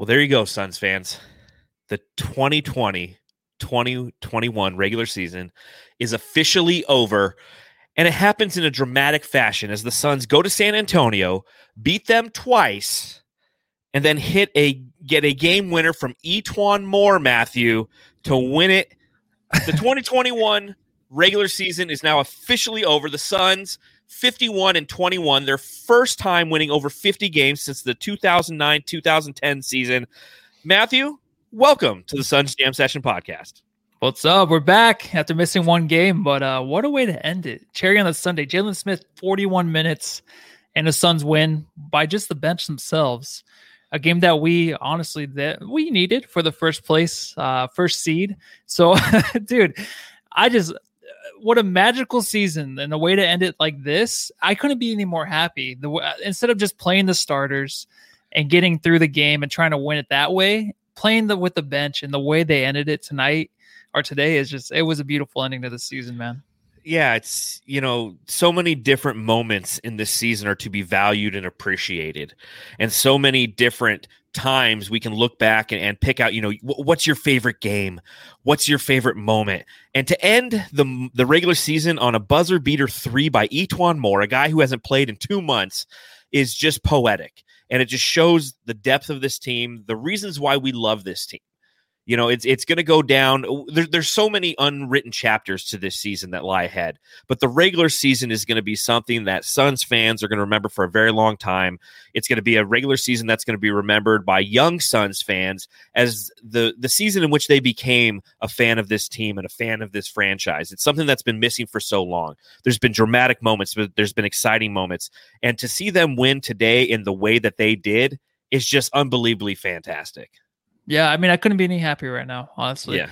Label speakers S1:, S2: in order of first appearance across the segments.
S1: Well, there you go, Suns fans. The 2020 2021 regular season is officially over. And it happens in a dramatic fashion as the Suns go to San Antonio, beat them twice, and then hit a get a game winner from E'Twaun Moore, Matthew, to win it. The 2021 regular season is now officially over. The Suns 51 and 21, their first time winning over 50 games since the 2009 2010 season. Matthew, welcome to the Suns Jam Session podcast.
S2: What's up? We're back after missing one game, but uh, what a way to end it. Cherry on the Sunday. Jalen Smith, 41 minutes, and the Suns win by just the bench themselves. A game that we honestly that we needed for the first place, uh, first seed. So, dude, I just what a magical season and a way to end it like this. I couldn't be any more happy. The uh, instead of just playing the starters and getting through the game and trying to win it that way, playing the with the bench and the way they ended it tonight or today is just it was a beautiful ending to the season, man
S1: yeah, it's you know so many different moments in this season are to be valued and appreciated, and so many different times we can look back and, and pick out you know what's your favorite game, what's your favorite moment, and to end the the regular season on a buzzer beater three by E'Twaun Moore, a guy who hasn't played in two months, is just poetic, and it just shows the depth of this team, the reasons why we love this team you know it's it's going to go down there, there's so many unwritten chapters to this season that lie ahead but the regular season is going to be something that suns fans are going to remember for a very long time. It's going to be a regular season that's going to be remembered by young suns fans as the the season in which they became a fan of this team and a fan of this franchise. It's something that's been missing for so long. There's been dramatic moments but there's been exciting moments and to see them win today in the way that they did is just unbelievably fantastic
S2: yeah, I mean, I couldn't be any happier right now, honestly.
S1: Yeah.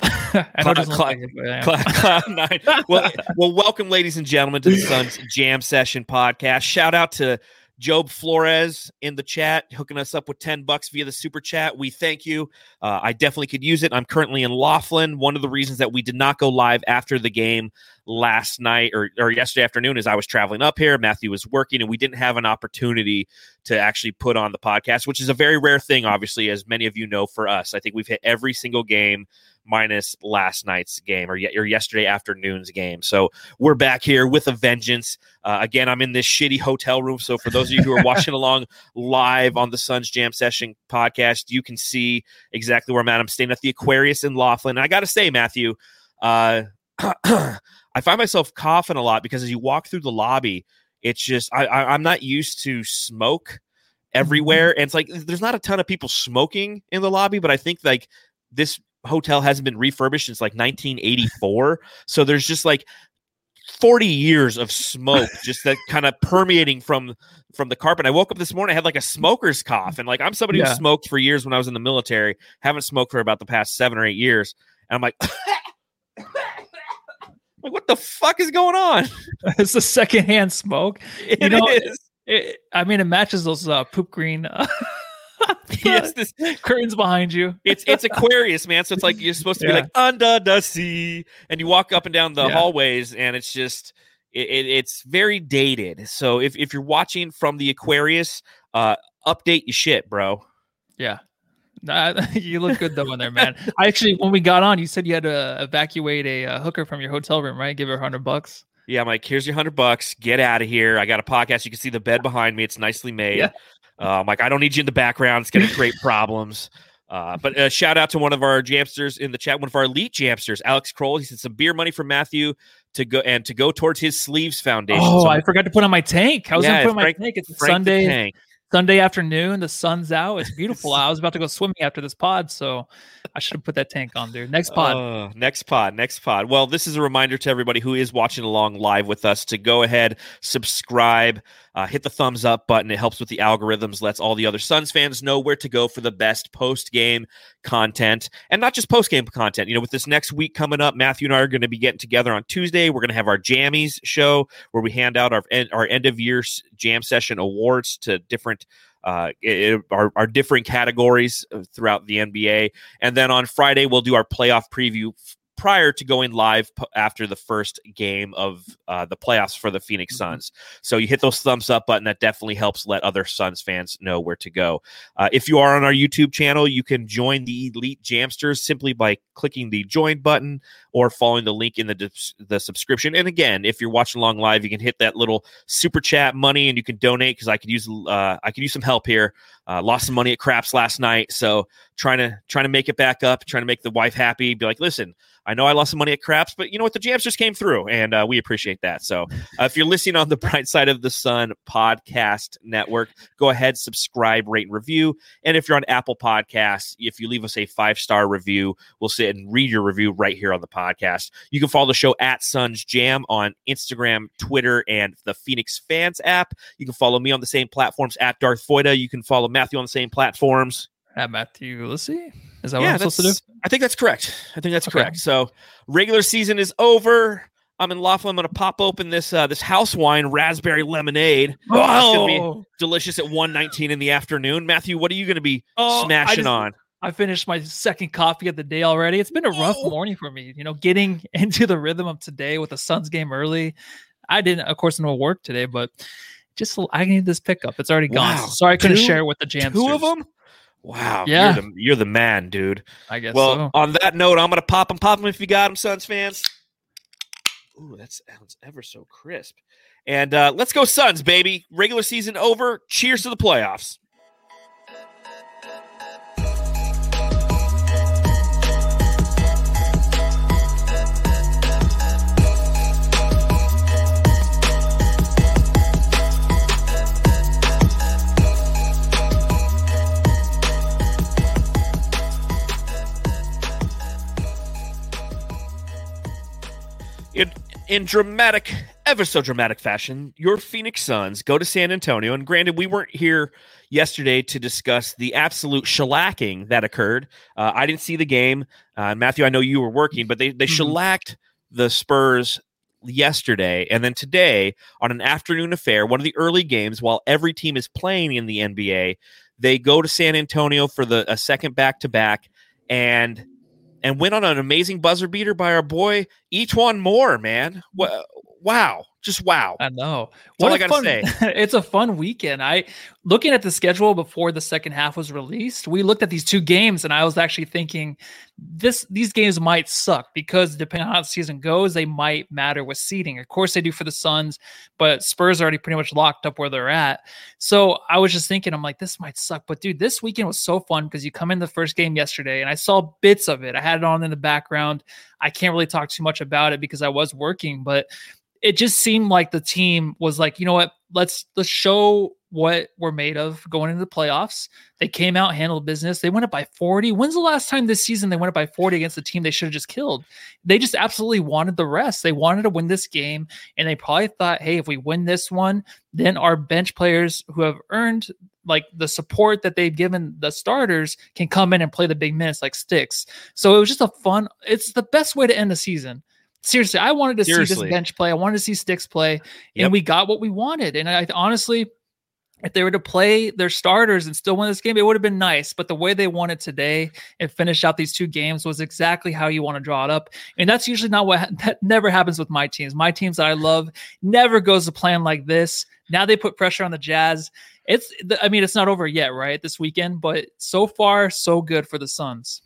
S1: Cloud, cloud, cloud, cloud nine. Well, well, welcome, ladies and gentlemen, to the Suns Jam Session podcast. Shout out to Job Flores in the chat, hooking us up with 10 bucks via the super chat. We thank you. Uh, I definitely could use it. I'm currently in Laughlin. One of the reasons that we did not go live after the game last night or, or yesterday afternoon is I was traveling up here. Matthew was working, and we didn't have an opportunity to actually put on the podcast, which is a very rare thing, obviously, as many of you know for us. I think we've hit every single game minus last night's game or, or yesterday afternoon's game. So we're back here with a vengeance. Uh, again, I'm in this shitty hotel room. So for those of you who are watching along live on the Suns Jam Session podcast, you can see exactly where I'm at. I'm staying at the Aquarius in Laughlin. And I got to say, Matthew, uh, I find myself coughing a lot because as you walk through the lobby, it's just I, I I'm not used to smoke mm-hmm. everywhere. And it's like there's not a ton of people smoking in the lobby, but I think like this hotel hasn't been refurbished since like 1984. so there's just like 40 years of smoke just that kind of permeating from from the carpet. I woke up this morning, I had like a smoker's cough. And like I'm somebody yeah. who smoked for years when I was in the military, haven't smoked for about the past seven or eight years. And I'm like, like what the fuck is going on?
S2: it's a secondhand smoke. It you know, is. It, I mean, it matches those uh, poop green uh, yes, this curtains behind you.
S1: It's it's Aquarius, man. So it's like you're supposed to yeah. be like under the sea, and you walk up and down the yeah. hallways, and it's just it, it, it's very dated. So if if you're watching from the Aquarius, uh, update your shit, bro.
S2: Yeah. Nah, you look good though in there, man. I actually, when we got on, you said you had to evacuate a, a hooker from your hotel room, right? Give her a hundred bucks.
S1: Yeah, I'm like, here's your hundred bucks. Get out of here. I got a podcast. You can see the bed behind me. It's nicely made. Yeah. Um, like I don't need you in the background. It's going to create problems. Uh, but uh, shout out to one of our jamsters in the chat, one of our elite jamsters, Alex Kroll. He said some beer money for Matthew to go and to go towards his sleeves foundation.
S2: Oh, so, I forgot to put on my tank. I was yeah, going to put on my tank. It's Frank Sunday. Sunday afternoon. The sun's out. It's beautiful. I was about to go swimming after this pod, so I should have put that tank on there. Next pod. Uh,
S1: next pod. Next pod. Well, this is a reminder to everybody who is watching along live with us to go ahead, subscribe, uh, hit the thumbs up button. It helps with the algorithms, lets all the other Suns fans know where to go for the best post game content and not just post game content. You know, with this next week coming up, Matthew and I are going to be getting together on Tuesday. We're going to have our Jammies show where we hand out our our end of year jam session awards to different uh, it, our, our different categories throughout the NBA. And then on Friday, we'll do our playoff preview prior to going live after the first game of uh, the playoffs for the Phoenix
S2: Mm-hmm.
S1: Suns. So you hit those thumbs up button. That definitely helps let other Suns fans know where to go. Uh, if you are on our YouTube channel, you can join the Elite Jamsters simply by clicking the join button or following the link in the the subscription. And again, if you're watching along live, you can hit that little super chat money and you can donate because I could use uh, I could use some help here. Uh, lost some money at craps last night, so trying to trying to make it back up, trying to make the wife happy. Be like, listen, I know I lost some money at craps, but you know what? The jams just came through, and uh, we appreciate that. So uh, if you're listening on the Bright Side of the Sun podcast network, go ahead, subscribe, rate, and review. And if you're on Apple Podcasts, if you leave us a five star review, we'll sit and read your review right here on the podcast. You can follow the show at Suns Jam on Instagram, Twitter, and the Phoenix Fans app. You can follow me on the same platforms at Darth Voida. You can follow Matthew on the same platforms.
S2: At Matthew Lissy? Is that what I'm supposed to do?
S1: I think that's correct. I think that's
S2: Okay.
S1: correct. So regular season is over. I'm in Laughlin. I'm going to pop open this uh, this house wine raspberry lemonade. gonna be-
S2: Oh,
S1: Delicious at 1:19 in the afternoon. Matthew, what are you going to be
S2: Oh, I
S1: smashing
S2: just-
S1: on?
S2: I finished my second coffee of the day already. It's been a rough
S1: Oh.
S2: morning for me. You know, getting into the rhythm of today with the Suns game early. I didn't, of course, no work today, but just I need this pickup. It's already gone.
S1: Wow.
S2: Sorry I couldn't
S1: Two-
S2: share it with the jam.
S1: Two of them. Wow.
S2: Yeah.
S1: You're the, you're the man, dude.
S2: I guess.
S1: Well,
S2: so.
S1: on that note, I'm going to pop them, pop them if you got them, Suns fans. Ooh, that sounds ever so crisp. And uh, let's go, Suns, baby. Regular season over. Cheers to the playoffs. In, in dramatic, ever so dramatic fashion, your Phoenix Suns go to San Antonio. And granted, we weren't here yesterday to discuss the absolute shellacking that occurred. Uh, I didn't see the game. Uh, Matthew, I know you were working, but they, they
S2: Mhm.
S1: shellacked the Spurs yesterday. And then today, on an afternoon affair, one of the early games, while every team is playing in the NBA, they go to San Antonio for the a second back to back and and went on an amazing buzzer beater by our boy E'Twaun Moore man. Wow just wow
S2: I know.
S1: all I
S2: a
S1: gotta
S2: fun,
S1: say.
S2: it's a fun weekend. I looking at the schedule before the second half was released. We looked at these two games, and I was actually thinking this these games might suck because depending on how the season goes, they might matter with seeding. Of course, they do for the Suns, but Spurs are already pretty much locked up where they're at. So I was just thinking, I'm like, this might suck, but dude, this weekend was so fun because you come in the first game yesterday, and I saw bits of it. I had it on in the background. I can't really talk too much about it because I was working, but it just seemed like the team was like, you know what, let's let's show what we're made of going into the playoffs. They came out, handled business. They went up by 40. When's the last time this season they went up by 40 against the team they should have just killed? They just absolutely wanted the rest. They wanted to win this game, and they probably thought, hey, if we win this one, then our bench players who have earned like the support that they've given the starters can come in and play the big minutes like sticks. So it was just a fun. It's the best way to end the season. Seriously, I wanted to see this bench play. I wanted to see sticks play,
S1: Yep.
S2: and we got what we wanted. And I honestly, if they were to play their starters and still win this game, it would have been nice. But the way they won it today and finish out these two games was exactly how you want to draw it up. And that's usually not what that never happens with my teams. My teams that I love never goes to plan like this. Now they put pressure on the Jazz. It's, I mean, it's not over yet, right? This weekend, but so far, so good for the Suns.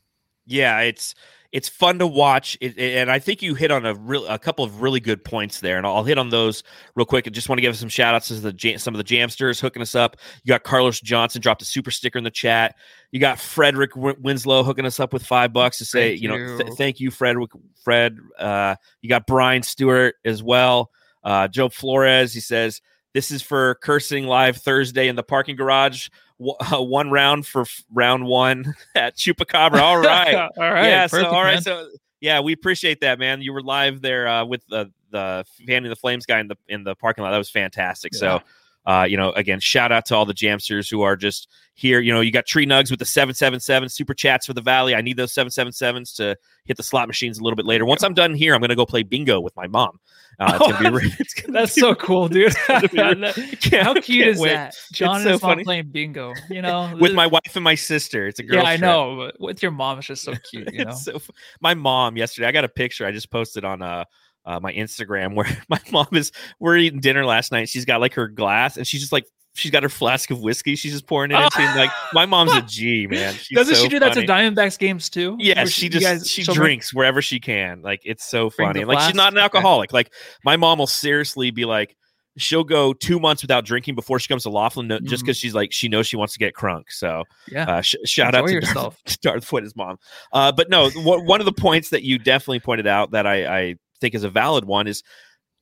S1: yeah it's it's fun to watch. It, it- and i think you hit on a real a couple of really good points there and i'll hit on those real quick. I just want to give some shout outs to the jam- some of the jamsters hooking us up. You got carlos johnson dropped a super sticker in the chat. You got frederick Win- winslow hooking us up with five bucks to say
S2: Thank
S1: you know
S2: you.
S1: th- thank you frederick fred uh you got brian stewart as well. Uh joe flores he says this is for cursing live thursday in the parking garage w- uh, one round for f- round one at chupacabra all right
S2: all right.
S1: yeah. So all right.
S2: man.
S1: So yeah, we appreciate that, man. You were live there uh, with the the fanning the flames guy in the in the parking lot. That was fantastic. So Uh, you know, again, shout out to all the Jamsters who are just here. You know, you got Tree Nugs with the 777 super chats for the Valley. I need those 777s to hit the slot machines a little bit later. Once I'm done here, I'm going to go play bingo with my mom. Uh,
S2: it's it's gonna That's so cool, dude. How cute is wait. that? John so is funny. playing bingo, you know,
S1: with my wife and my sister. It's a girl.
S2: Yeah, I know. with your mom, it's just so cute. You know, so,
S1: my mom yesterday. I got a picture I just posted on uh uh, my Instagram where my mom is we're eating dinner last night. She's got like her glass and she's just like she's got her flask of whiskey. She's just pouring it into. like my mom's a G man.
S2: She's Doesn't so she do funny. that to Diamondbacks games too?
S1: Yeah, she, she, just guys, she drinks wherever she can. Like it's so funny. Like she's not an alcoholic. Okay. Like my mom will seriously be like, she'll go two months without drinking before she comes to Laughlin, mm-hmm. just because she's like she knows she wants to get crunk. So yeah, uh, sh- shout Enjoy out to yourself, Darth, Darth Wood, his mom. Uh, but no, w- one of the points that you definitely pointed out that I, I think is a valid one is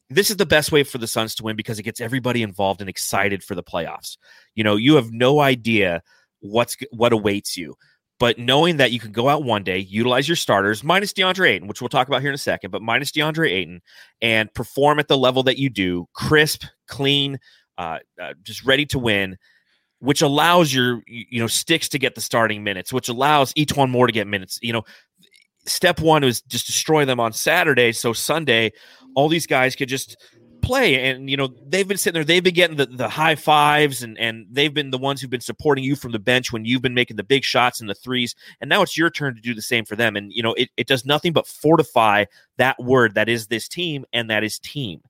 S1: this is the best way for the Suns to win because it gets everybody involved and excited for the playoffs. You know, you have no idea what's what awaits you. But knowing that you can go out one day, utilize your starters, minus DeAndre Ayton, which we'll talk about here in a second, but minus DeAndre Ayton, and perform at the level that you do, crisp, clean, uh, uh, just ready to win, which allows your you know sticks to get the starting minutes, which allows E'Twaun Moore to get minutes. You know, step one was just destroy them on Saturday. So Sunday, all these guys could just play. And, you know, they've been sitting there, they've been getting the, the high fives and, and they've been the ones who've been supporting you from the bench when you've been making the big shots and the threes. And now it's your turn to do the same for them. And, you know, it, it does nothing but fortify that word that is this team and that is team.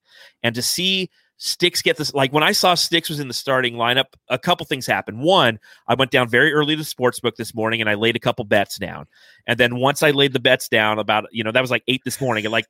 S1: And to see Sticks get this. Like when I saw Sticks was in the starting lineup, a couple things happened. One, I went down very early to the sports book this morning and I laid a couple bets down. And then once I laid the bets down, about you know that was like eight this morning. At like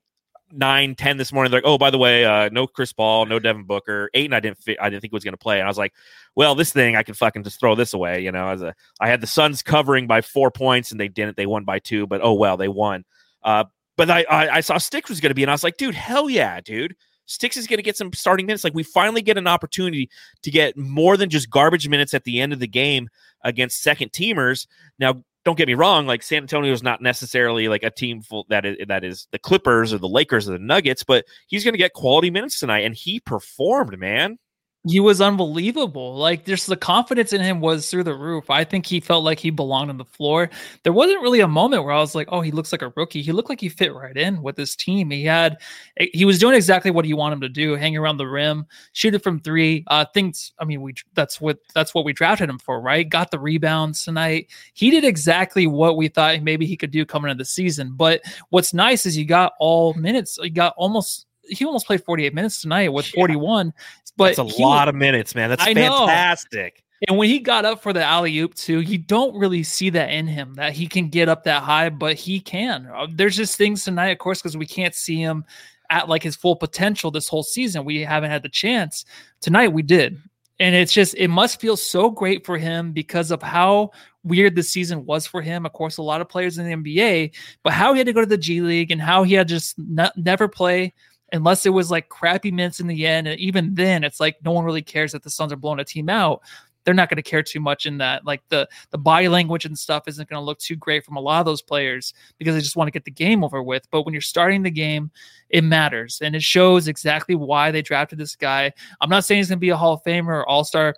S1: nine, ten this morning, they're like, oh, by the way, uh, no Chris Paul, no Devin Booker. Eight, and I didn't, fit, I didn't think was going to play. And I was like, well, this thing, I can fucking just throw this away. You know, as a, I had the Suns covering by four points, and they didn't. They won by two, but oh well, they won. Uh, but I, I, I saw Sticks was going to be, and I was like, dude, hell yeah, dude. Sticks is going to get some starting minutes. Like we finally get an opportunity to get more than just garbage minutes at the end of the game against second teamers. Now, don't get me wrong, like San Antonio is not necessarily like a team full that is that is the Clippers or the Lakers or the Nuggets, but he's going to get quality minutes tonight, and he performed, man
S2: he was unbelievable. Like just the confidence in him was through the roof. I think he felt like he belonged on the floor. There wasn't really a moment where I was like, "Oh, he looks like a rookie." He looked like he fit right in with this team. He had he was doing exactly what you want him to do: hang around the rim, shoot it from three. Uh, things. I mean, we that's what that's what we drafted him for, right? Got the rebounds tonight. He did exactly what we thought maybe he could do coming into the season. But what's nice is you got all minutes. You got almost he almost played 48 minutes tonight with 41. But
S1: that's a lot of minutes, man. That's I fantastic. Know.
S2: And when he got up for the alley oop too, you don't really see that in him that he can get up that high, but he can. Uh, there's just things tonight, of course, because we can't see him at like his full potential this whole season. We haven't had the chance. Tonight we did. And it's just, it must feel so great for him because of how weird the season was for him. Of course, a lot of players in the NBA, but how he had to go to the G League and how he had just not, never play unless it was like crappy minutes in the end. And even then, it's like no one really cares that the Suns are blowing a team out. They're not going to care too much in that. Like the the body language and stuff isn't going to look too great from a lot of those players because they just want to get the game over with. But when you're starting the game, it matters, and it shows exactly why they drafted this guy. I'm not saying he's going to be a Hall of Famer or All Star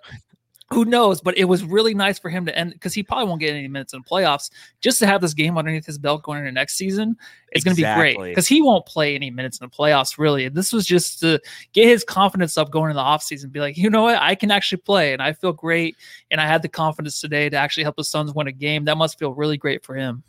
S2: who knows? But it was really nice for him to end because he probably won't get any minutes in the playoffs. Just to have this game underneath his belt going into next season is exactly. going to be great because he won't play any minutes in the playoffs. Really, this was just to get his confidence up going into the offseason. Be like, you know what, I can actually play, and I feel great, and I had the confidence today to actually help the Suns win a game. That must feel really great for him.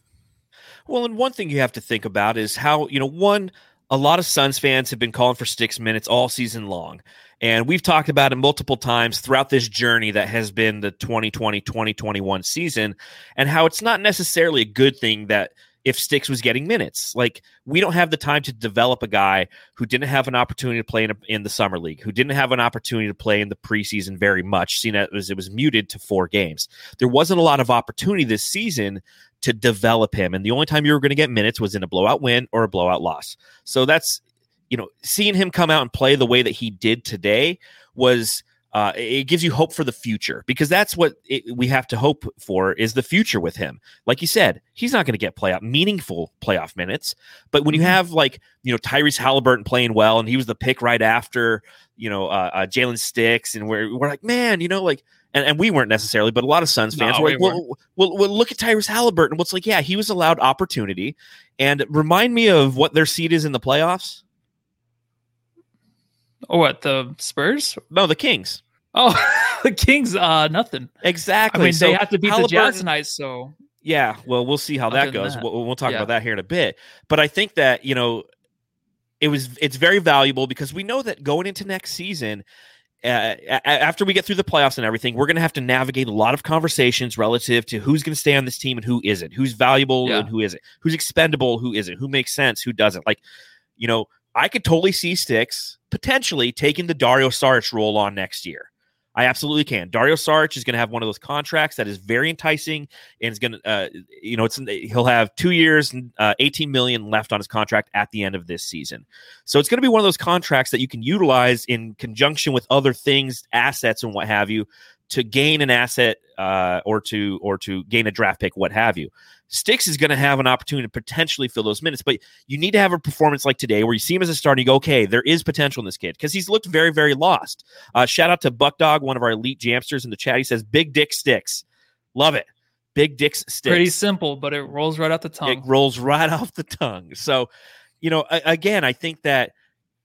S1: Well, and one thing you have to think about is how you know one. A lot of Suns fans have been calling for sticks minutes all season long. And we've talked about it multiple times throughout this journey that has been the 2020 2021 season, and how it's not necessarily a good thing that if Sticks was getting minutes. Like, we don't have the time to develop a guy who didn't have an opportunity to play in, a, in the summer league, who didn't have an opportunity to play in the preseason very much, seeing as it was muted to four games. There wasn't a lot of opportunity this season to develop him. And the only time you were going to get minutes was in a blowout win or a blowout loss. So that's you know, seeing him come out and play the way that he did today was uh, it gives you hope for the future because that's what it, we have to hope for is the future with him. Like you said, he's not going to get playoff meaningful playoff minutes, but when you mm-hmm. have like you know Tyrese Halliburton playing well and he was the pick right after you know uh, uh, Jalen Sticks and we're we're like man, you know like. And, and we weren't necessarily, but a lot of Suns fans no, were like, we well, well, well, look at Tyrese Halliburton. What's like, yeah, he was allowed opportunity. And remind me of what their seed is in the playoffs.
S2: Oh, what the Spurs?
S1: No, the Kings.
S2: Oh, the Kings. Uh, nothing.
S1: Exactly.
S2: I mean, so they have to beat the Jazz tonight, so
S1: yeah. Well, we'll see how that goes. That. We'll, we'll, talk yeah. about that here in a bit. But I think that you know, it was it's very valuable because we know that going into next season. Uh, after we get through the playoffs and everything, we're going to have to navigate a lot of conversations relative to who's going to stay on this team and who isn't, who's valuable yeah. and who isn't, who's expendable, who isn't, who makes sense, who doesn't. Like, you know, I could totally see Sticks potentially taking the Dario Saric role on next year. I absolutely can. Dario Saric is going to have one of those contracts that is very enticing and is going to, uh, you know, it's he'll have two years and uh, 18 million left on his contract at the end of this season. So it's going to be one of those contracts that you can utilize in conjunction with other things, assets, and what have you, to gain an asset uh, or to or to gain a draft pick, what have you. Sticks is going to have an opportunity to potentially fill those minutes, but you need to have a performance like today where you see him as a starter. You go, okay, there is potential in this kid because he's looked very, very lost. Uh, shout out to Buck Dog, one of our elite jamsters in the chat. He says, "Big Dick Sticks, love it." Big Dick's sticks.
S2: Pretty simple, but it rolls right off the tongue.
S1: It rolls right off the tongue. So, you know, again, I think that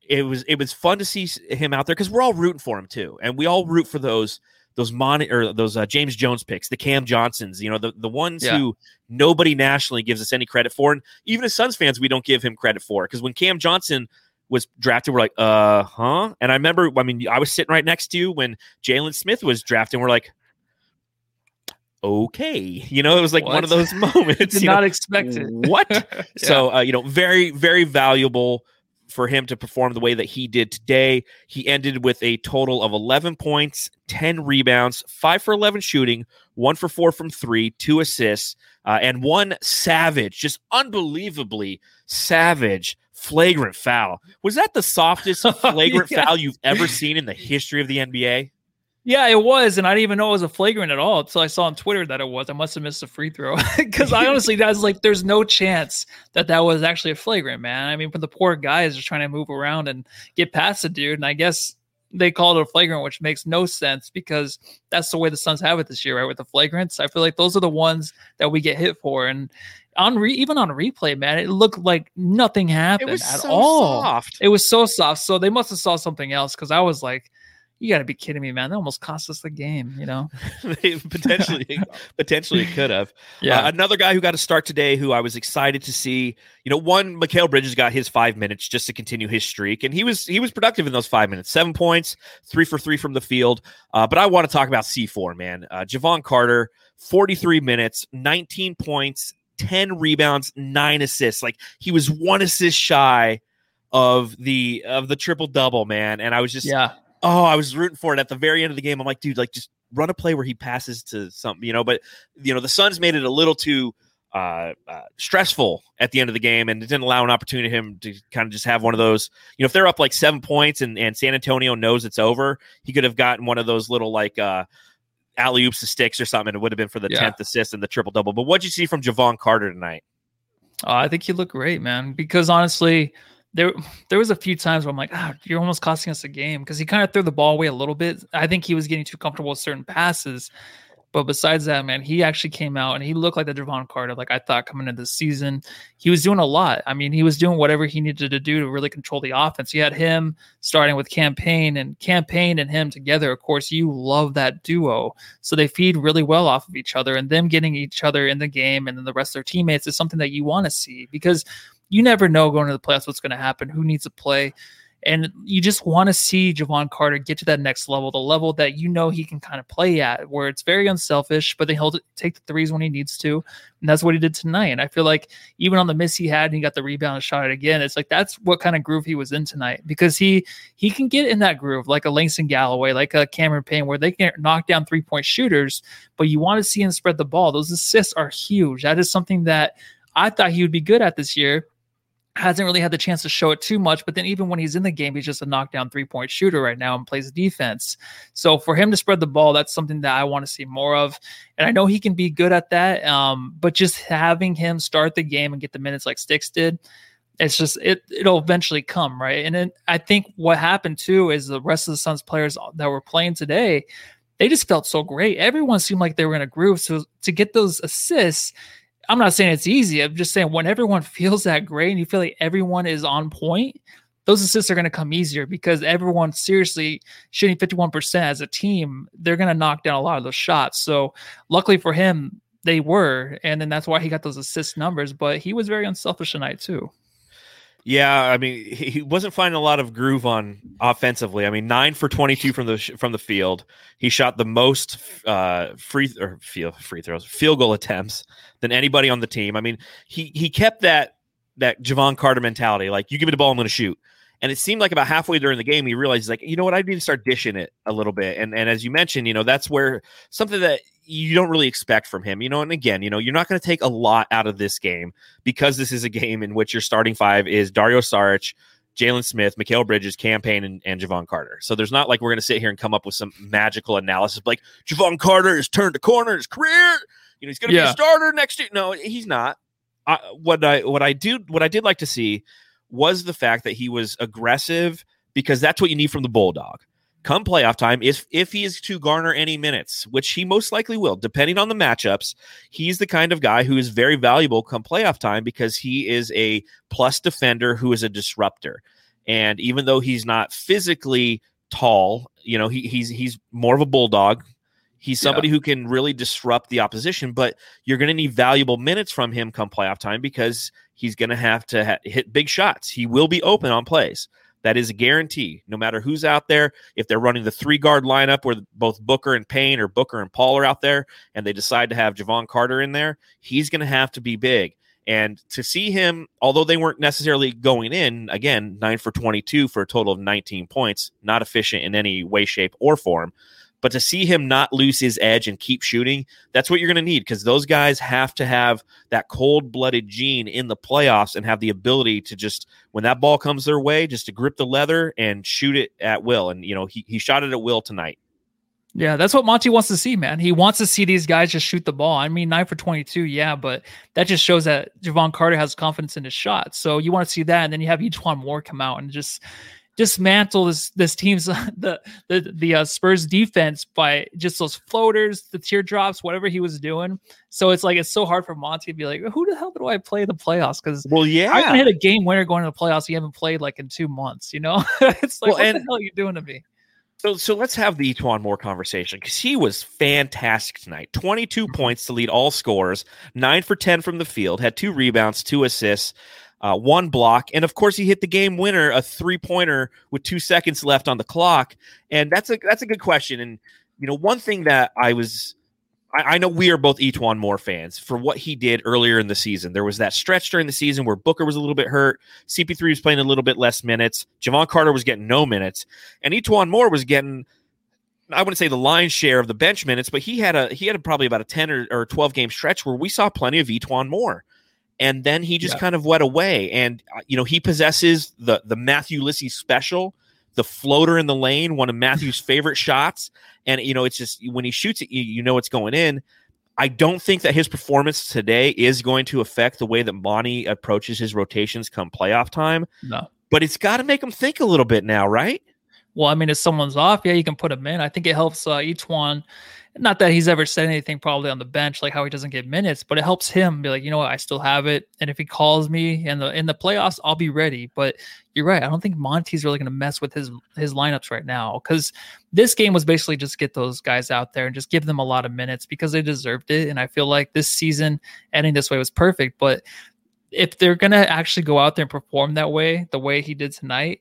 S1: it was it was fun to see him out there because we're all rooting for him too, and we all root for those those mon or those uh, James Jones picks, the Cam Johnsons, you know, the, the ones yeah. who nobody nationally gives us any credit for. And even as Suns fans, we don't give him credit for because when Cam Johnson was drafted, we're like, uh huh. And I remember, I mean, I was sitting right next to you when Jalen Smith was drafted, and we're like, okay. You know, it was like what? one of those moments.
S2: Did not know, expect it.
S1: What? yeah. So, uh, you know, very, very valuable for him to perform the way that he did today. He ended with a total of 11 points, 10 rebounds, 5 for 11 shooting, 1 for 4 from 3, 2 assists, uh, and one savage, just unbelievably savage flagrant foul. Was that the softest flagrant yeah. foul you've ever seen in the history of the NBA?
S2: Yeah, it was, and I didn't even know it was a flagrant at all until I saw on Twitter that it was. I must have missed a free throw because I honestly, was like, there's no chance that that was actually a flagrant, man. I mean, for the poor guys just trying to move around and get past the dude, and I guess they called it a flagrant, which makes no sense because that's the way the Suns have it this year, right? With the flagrants, I feel like those are the ones that we get hit for, and on re- even on replay, man, it looked like nothing happened at so all. Soft. It was so soft. So they must have saw something else because I was like you got to be kidding me, man! That almost cost us the game. You know,
S1: potentially, potentially it could have. Yeah. Uh, another guy who got a start today, who I was excited to see. You know, one Mikal Bridges got his five minutes just to continue his streak, and he was he was productive in those five minutes. Seven points, three for three from the field. Uh, but I want to talk about C four, man. Uh, Jevon Carter, forty three minutes, nineteen points, ten rebounds, nine assists. Like he was one assist shy of the of the triple double, man. And I was just
S2: yeah
S1: oh, I was rooting for it at the very end of the game. I'm like, dude, like just run a play where he passes to something, you know. But you know, the Suns made it a little too uh, uh, stressful at the end of the game, and it didn't allow an opportunity to him to kind of just have one of those. You know, if they're up like seven points and and San Antonio knows it's over, he could have gotten one of those little like. uh alley oops to sticks or something. It would have been for the tenth assist and the triple double. But what'd you see from Jevon Carter tonight?
S2: Uh, I think he looked great, man. Because honestly, there there was a few times where I'm like, ah, you're almost costing us a game because he kind of threw the ball away a little bit. I think he was getting too comfortable with certain passes. But besides that, man, he actually came out and he looked like the Jevon Carter, like I thought coming into the season. He was doing a lot. I mean, he was doing whatever he needed to do to really control the offense. You had him starting with Cam Payne and Cam Payne and him together. Of course, you love that duo. So they feed really well off of each other and them getting each other in the game and then the rest of their teammates is something that you want to see because you never know going to the playoffs what's going to happen, who needs to play. And you just want to see Jevon Carter get to that next level, the level that you know he can kind of play at, where it's very unselfish, but then he'll take the threes when he needs to. And that's what he did tonight. And I feel like even on the miss he had and he got the rebound and shot it again, it's like that's what kind of groove he was in tonight because he he can get in that groove like a Langston Galloway, like a Cameron Payne, where they can knock down three point shooters, but you want to see him spread the ball. Those assists are huge. That is something that I thought he would be good at this year hasn't really had the chance to show it too much. But then even when he's in the game, he's just a knockdown three point shooter right now and plays defense. So for him to spread the ball, that's something that I want to see more of. And I know he can be good at that. Um, but just having him start the game and get the minutes like Sticks did, it's just it it'll eventually come right. And then I think what happened too is the rest of the Suns players that were playing today. They just felt so great. Everyone seemed like they were in a groove. So to get those assists, I'm not saying it's easy. I'm just saying when everyone feels that great and you feel like everyone is on point, those assists are going to come easier because everyone seriously shooting 51% as a team, they're going to knock down a lot of those shots. So luckily for him, they were, and then that's why he got those assist numbers. But he was very unselfish tonight too.
S1: Yeah, I mean, he wasn't finding a lot of groove on offensively. I mean, nine for twenty-two from the from the field. He shot the most uh, free or field free throws, field goal attempts than anybody on the team. I mean, he he kept that that Jevon Carter mentality. Like, you give me the ball, I'm going to shoot. And it seemed like about halfway during the game, he realized, like, you know what, I need to start dishing it a little bit. And and as you mentioned, you know, that's where something that you don't really expect from him, you know. And again, you know, you're not going to take a lot out of this game because this is a game in which your starting five is Dario Saric, Jalen Smith, Mikal Bridges, Cam Payne, and, and Jevon Carter. So there's not like we're going to sit here and come up with some magical analysis like Jevon Carter has turned a corner in his career. You know, he's going to yeah. be a starter next year. No, he's not. I, what I what I do what I did like to see was the fact that he was aggressive because that's what you need from the bulldog come playoff time, if if he is to garner any minutes, which he most likely will, depending on the matchups, he's the kind of guy who is very valuable come playoff time because he is a plus defender who is a disruptor. And even though he's not physically tall, you know, he, he's he's more of a bulldog. He's somebody yeah. who can really disrupt the opposition, but you're going to need valuable minutes from him come playoff time because he's going to have to ha- hit big shots. He will be open on plays. That is a guarantee. No matter who's out there, if they're running the three guard lineup where both Booker and Payne or Booker and Paul are out there, and they decide to have Jevon Carter in there, he's going to have to be big. And to see him, although they weren't necessarily going in, again, nine for 22 for a total of 19 points, not efficient in any way, shape, or form. But to see him not lose his edge and keep shooting, that's what you're going to need because those guys have to have that cold blooded gene in the playoffs and have the ability to just, when that ball comes their way, just to grip the leather and shoot it at will. And, you know, he, he shot it at will tonight.
S2: Yeah, that's what Monty wants to see, man. He wants to see these guys just shoot the ball. I mean, nine for 22, yeah, but that just shows that Jevon Carter has confidence in his shot. So you want to see that. And then you have E'Twaun Moore come out and just dismantle this this team's the the the uh, Spurs defense by just those floaters, the teardrops, whatever he was doing. So it's like it's so hard for Monty to be like, who the hell do I play the playoffs? Because
S1: well, yeah,
S2: I can hit a game winner going to the playoffs. You haven't played like in two months. You know, it's like well, what and, the hell are you doing to me?
S1: So, so let's have the E'Twaun Moore conversation because he was fantastic tonight. 22 mm-hmm. points to lead all scores, nine for 10 from the field, had two rebounds, two assists uh, one block, and of course he hit the game winner, a three pointer with two seconds left on the clock. And that's a that's a good question. And you know, one thing that I was I, know we are both E'Twaun Moore fans for what he did earlier in the season. There was that stretch during the season where Booker was a little bit hurt, CP3 was playing a little bit less minutes, Jevon Carter was getting no minutes, and E'Twaun Moore was getting I wouldn't say the lion's share of the bench minutes, but he had a he had a, probably about a 10 or, or 12 game stretch where we saw plenty of E'Twaun Moore and then he just yeah. kind of went away. And uh, you know, he possesses the the Matthew Lissy special, the floater in the lane, one of Matthew's favorite shots. And you know, it's just when he shoots it, you, you know it's going in. I don't think that his performance today is going to affect the way that Monty approaches his rotations come playoff time.
S2: No,
S1: but it's got to make him think a little bit now, right?
S2: Well, I mean, if someone's off, yeah, you can put him in. I think it helps uh, E'Twaun not that he's ever said anything probably on the bench like how he doesn't get minutes, but it helps him be like, you know what, I still have it. And if he calls me in the in the playoffs, I'll be ready. But you're right. I don't think Monty's really gonna mess with his his lineups right now. Cause this game was basically just get those guys out there and just give them a lot of minutes because they deserved it. And I feel like this season ending this way was perfect. But if they're gonna actually go out there and perform that way, the way he did tonight,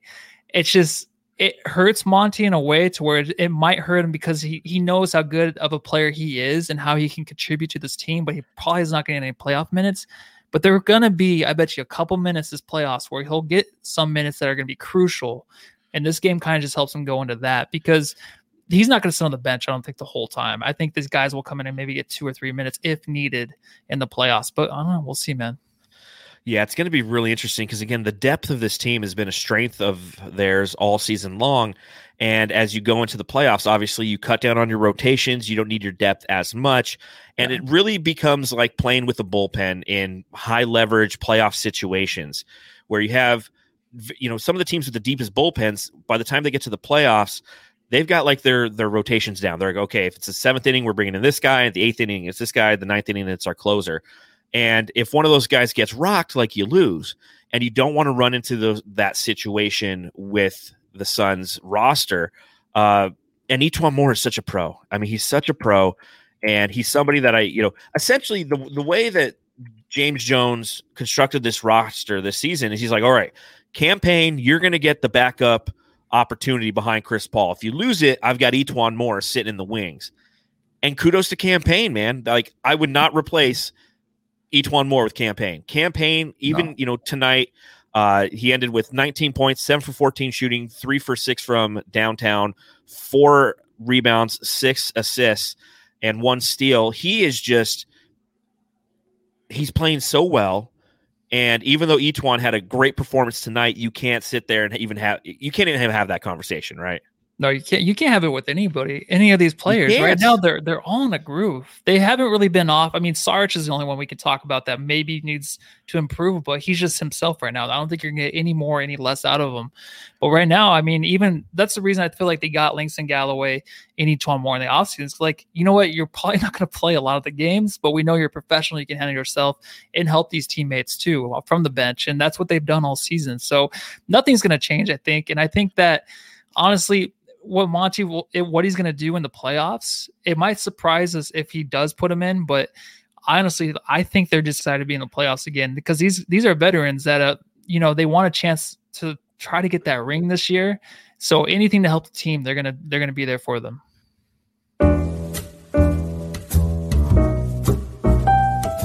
S2: it's just it hurts Monty in a way to where it, might hurt him because he, he knows how good of a player he is and how he can contribute to this team, but he probably is not getting any playoff minutes. But there are gonna be, I bet you, a couple minutes this playoffs where he'll get some minutes that are gonna be crucial. And this game kind of just helps him go into that because he's not going to sit on the bench, I don't think, the whole time. I think these guys will come in and maybe get two or three minutes if needed in the playoffs. But I don't know. We'll see, man.
S1: Yeah, it's going to be really interesting because again, the depth of this team has been a strength of theirs all season long. And as you go into the playoffs, obviously you cut down on your rotations. You don't need your depth as much. And it really becomes like playing with a bullpen in high leverage playoff situations where you have, you know, some of the teams with the deepest bullpens, by the time they get to the playoffs, they've got like their their rotations down. They're like, okay, if it's the seventh inning, we're bringing in this guy. The eighth inning, it's this guy. The ninth inning, it's our closer. And if one of those guys gets rocked, like you lose, and you don't want to run into those, that situation with the Suns roster. Uh, and E'Twaun Moore is such a pro. I mean, he's such a pro, and he's somebody that I, you know, essentially the the way that James Jones constructed this roster this season is he's like, all right, Cam Payne, you're going to get the backup opportunity behind Chris Paul. If you lose it, I've got E'Twaun Moore sitting in the wings. And kudos to Cam Payne, man. Like I would not replace E'Twaun Moore with Cam Payne. Campaign, even no. you know tonight, uh, he ended with 19 points, seven for 14 shooting, three for six from downtown, four rebounds, six assists, and one steal. He is just he's playing so well. And even though E'Twaun had a great performance tonight, you can't sit there and even have you can't even have that conversation, right?
S2: No, you can't. You can't have it with anybody, any of these players right now. They're they're all in a groove. They haven't really been off. I mean, Sarge is the only one we can talk about that maybe needs to improve, but he's just himself right now. I don't think you're gonna get any more, any less out of him. But right now, I mean, even that's the reason I feel like they got Langston Galloway and E'Twaun Moore in the offseason. It's like, you know what, you're probably not gonna play a lot of the games, but we know you're professional. You can handle yourself and help these teammates too uh, from the bench, and that's what they've done all season. So nothing's gonna change, I think, and I think that honestly what Monty will, what he's going to do in the playoffs. It might surprise us if he does put him in, but honestly, I think they're just excited to be in the playoffs again because these these are veterans that uh you know they want a chance to try to get that ring this year. So anything to help the team, they're gonna they're gonna be there for them.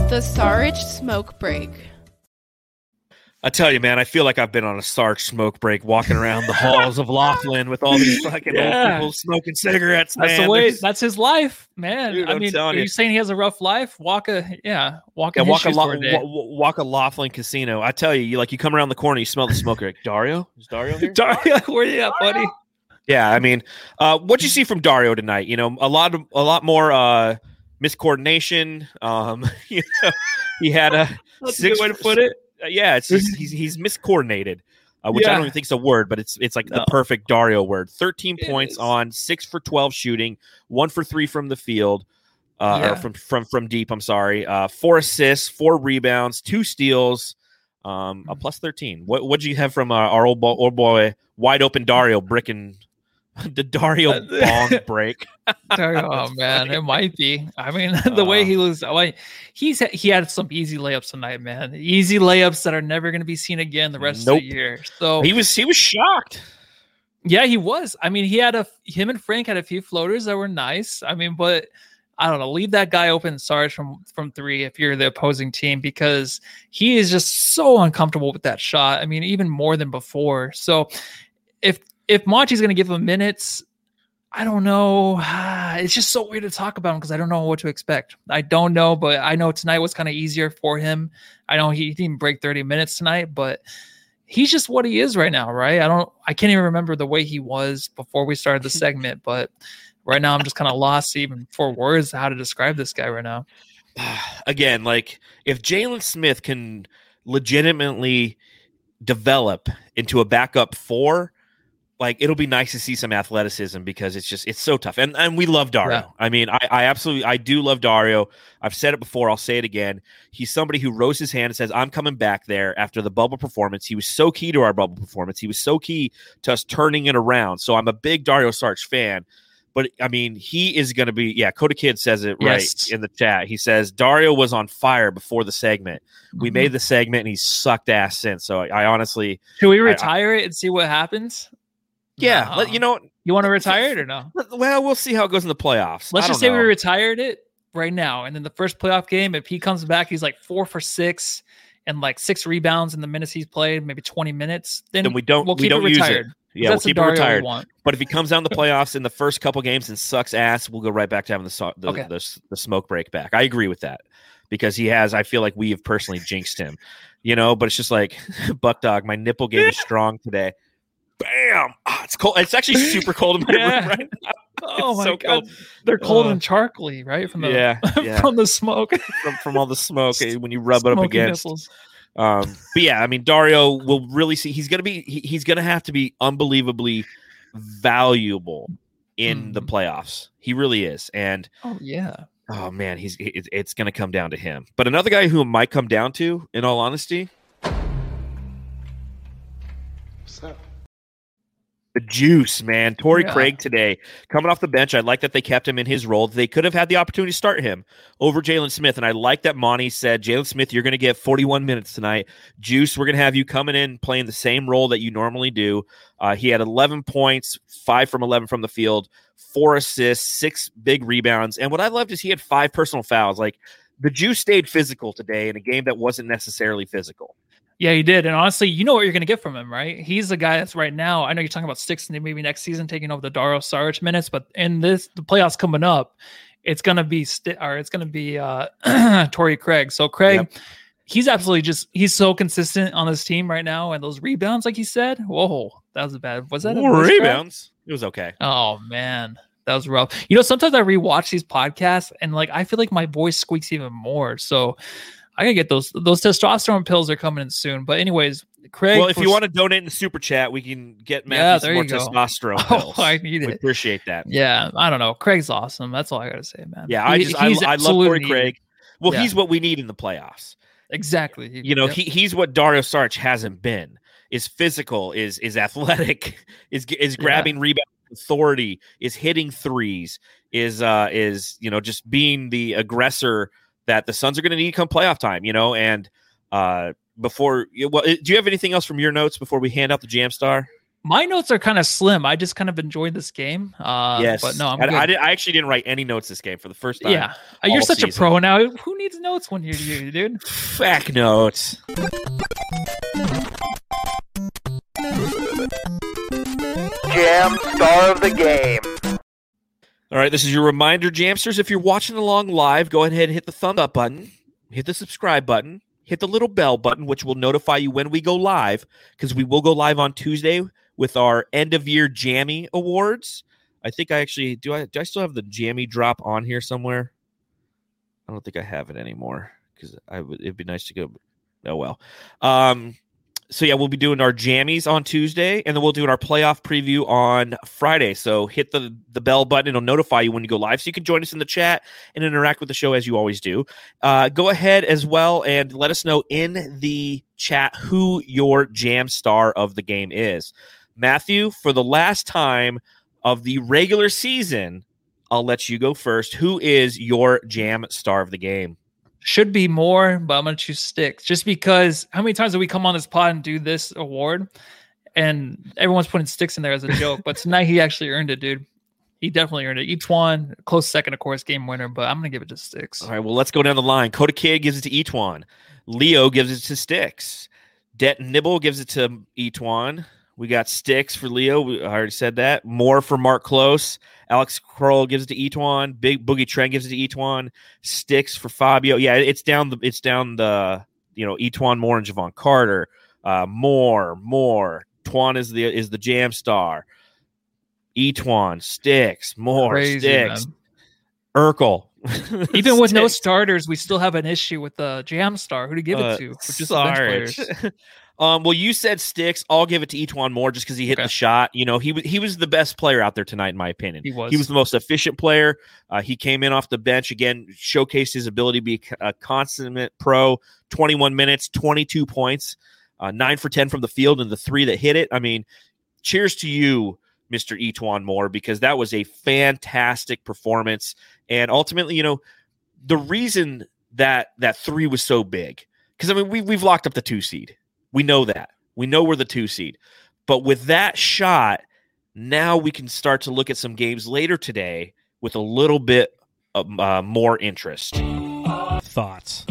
S3: The Sarge Smoke Break.
S1: I tell you, man, I feel like I've been on a Sarge smoke break, walking around the halls of Laughlin with all these fucking yeah. old people smoking cigarettes.
S2: That's
S1: man.
S2: the way. There's... That's his life, man. Dude, I mean, are you. you. saying he has a rough life? Walk a yeah, walk a yeah, walk a, lo- a
S1: walk a Laughlin casino. I tell you, you like you come around the corner, you smell the smoke. You're like Dario, is Dario here?
S2: Dario, where you at, buddy?
S1: Yeah, I mean, uh, what you see from Dario tonight? You know, a lot of a lot more uh, miscoordination. Um, you know, he had a
S2: six, way to put it
S1: yeah, it's just, he's he's miscoordinated, uh, which yeah. I don't even think is a word, but it's it's like no. the perfect Dario word. Thirteen it points is. on six for twelve shooting, one for three from the field, uh, yeah. or from from from deep. I'm sorry, uh, four assists, four rebounds, two steals, um, a mm. plus thirteen. What what do you have from uh, our old boy, old boy, wide open Dario bricking the Dario bong break.
S2: Dario, oh man, funny. it might be. I mean, the uh, way he was, like, he's he had some easy layups tonight, man. Easy layups that are never going to be seen again the rest nope. of the year. So
S1: he was he was shocked.
S2: Yeah, he was. I mean, he had a him and Frank had a few floaters that were nice. I mean, but I don't know, leave that guy open, Sarge from from three if you're the opposing team because he is just so uncomfortable with that shot. I mean, even more than before. So if if Monty's going to give him minutes, I don't know. It's just so weird to talk about him because I don't know what to expect. I don't know, but I know tonight was kind of easier for him. I know he didn't break 30 minutes tonight, but he's just what he is right now, right? I don't I can't even remember the way he was before we started the segment, but right now I'm just kind of lost even for words how to describe this guy right now.
S1: Again, like if Jalen Smith can legitimately develop into a backup four, like it'll be nice to see some athleticism because it's just it's so tough and and we love dario yeah. i mean I, I absolutely i do love dario i've said it before i'll say it again he's somebody who rose his hand and says i'm coming back there after the bubble performance he was so key to our bubble performance he was so key to us turning it around so i'm a big dario Saric fan but I mean, he is going to be. Yeah, Coda Kid says it right yes. in the chat. He says Dario was on fire before the segment. Mm-hmm. We made the segment, and he's sucked ass since. So I, I honestly,
S2: can we retire I, it and see what happens?
S1: Yeah, no. let, you know.
S2: You want to retire it or no?
S1: Well, we'll see how it goes in the playoffs.
S2: Let's just say know. we retired it right now, and then the first playoff game, if he comes back, he's like four for six and like six rebounds in the minutes he's played, maybe twenty minutes. Then, then we don't we'll we don't it retired. Use it.
S1: Yeah, we'll keep it retired. We but if he comes down the playoffs in the first couple games and sucks ass, we'll go right back to having the the, okay. the, the, the smoke break back. I agree with that. because he has. I feel like we have personally jinxed him, you know. But it's just like Buck Dog. My nipple game is strong today. Bam! Oh, it's cold. It's actually super cold in my yeah. room right now.
S2: Oh my so god, cold. they're cold uh, and charcoaly, right? From the yeah, yeah. from the smoke,
S1: from, from all the smoke eh, when you rub it up against. Nipples. Um, but yeah, I mean, Dario will really see. He's gonna be. He, he's gonna have to be unbelievably valuable in mm. the playoffs. He really is. And
S2: oh yeah,
S1: oh man, he's it, it's going to come down to him. But another guy who might come down to, in all honesty, what's that? The juice, man. Torrey yeah. Craig today coming off the bench. I like that they kept him in his role. They could have had the opportunity to start him over Jalen Smith. And I like that Monty said, Jalen Smith, you're going to get 41 minutes tonight. Juice, we're going to have you coming in playing the same role that you normally do. Uh, he had 11 points, five from 11 from the field, four assists, six big rebounds. And what I loved is he had five personal fouls. Like the Juice stayed physical today in a game that wasn't necessarily physical.
S2: Yeah, he did. And honestly, you know what you're going to get from him, right? He's the guy that's right now. I know you're talking about six and maybe next season taking over the Dario Saric minutes, but in this the playoffs coming up, it's going to be st- or it's going to be uh Torrey Craig. So Craig, yep. he's absolutely just he's so consistent on this team right now, and those rebounds, like he said, whoa, that was bad. Was that a
S1: rebounds? It was okay.
S2: Oh man, that was rough. You know, sometimes I rewatch these podcasts and like I feel like my voice squeaks even more. So I gotta get those those testosterone pills are coming in soon. But anyways, Craig.
S1: Well, if you want to donate in the super chat, we can get Matthew yeah, some more testosterone pills. Oh, I need we it. Appreciate that.
S2: Yeah, I don't know. Craig's awesome. That's all I gotta say, man.
S1: Yeah, I just I, I, love Torrey Craig. Well, yeah. he's what we need in the playoffs.
S2: Exactly.
S1: You know, yep. he he's what Dario Saric hasn't been. Is physical, is is athletic, is is grabbing yeah. rebound authority, is hitting threes, is uh is you know just being the aggressor that the Suns are going to need come playoff time, you know, and uh, before, well, do you have anything else from your notes before we hand out the Jam Star?
S2: My notes are kind of slim. I just kind of enjoyed this game. Uh, yes, but no, I'm
S1: I, I, did, I, actually didn't write any notes this game for the first time.
S2: Yeah, you're such season. a pro now. Who needs notes when you're you, dude?
S1: Fact notes.
S4: Jam Star of the Game.
S1: All right, this is your reminder, Jamsters. If you're watching along live, go ahead and hit the thumb up button, hit the subscribe button, hit the little bell button, which will notify you when we go live, because we will go live on Tuesday with our end of year Jammy Awards. I think I actually do. I do I still have the Jammy drop on here somewhere? I don't think I have it anymore because I would. It'd be nice to go. Oh well. Um, so yeah, we'll be doing our jammies on Tuesday, and then we'll do our playoff preview on Friday. So hit the the bell button; it'll notify you when you go live, so you can join us in the chat and interact with the show as you always do. Uh, go ahead as well and let us know in the chat who your jam star of the game is. Matthew, for the last time of the regular season, I'll let you go first. Who is your jam star of the game?
S2: Should be more, but I'm gonna choose sticks just because how many times do we come on this pod and do this award and everyone's putting sticks in there as a joke, but tonight he actually earned it, dude. He definitely earned it. Each one, close second, of course, game winner, but I'm gonna give it to sticks.
S1: All right, well, let's go down the line. Coda Kid gives it to E'Twaun. Leo gives it to Sticks. Det Nibble gives it to E'Twaun. We got Sticks for Leo. We, I already said that. More for Mark Close. Alex Kroll gives it to E'Twaun. Big Boogie Trent gives it to E'Twaun. Sticks for Fabio. Yeah, it's down the it's down the you know E'Twaun Moore and Jevon Carter. Uh, more, more. Twan is the is the jam star. E'Twaun Sticks, more Crazy, Sticks. Man. Urkel.
S2: Even with no starters, we still have an issue with the jam star. Who to give uh, it to?
S1: Just bench players. Um, well, you said sticks. I'll give it to E'Twaun more just because he hit okay. the shot. You know, he was he was the best player out there tonight, in my opinion.
S2: He was.
S1: He was the most efficient player. Uh, he came in off the bench again, showcased his ability to be a consummate pro. Twenty one minutes, twenty two points, uh, nine for ten from the field, and the three that hit it. I mean, cheers to you, Mister E'Twaun Moore, because that was a fantastic performance. And ultimately, you know, the reason that that three was so big because I mean we we've locked up the two seed we know that. We know we're the two seed. But with that shot, now we can start to look at some games later today with a little bit of, uh, more interest.
S5: Thoughts?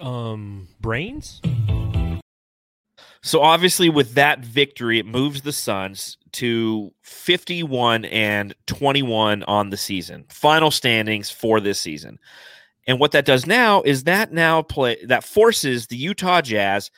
S5: Um, brains?
S1: So obviously, with that victory, it moves the Suns to 51 and 21 on the season. Final standings for this season. And what that does now is that now play that forces the Utah Jazz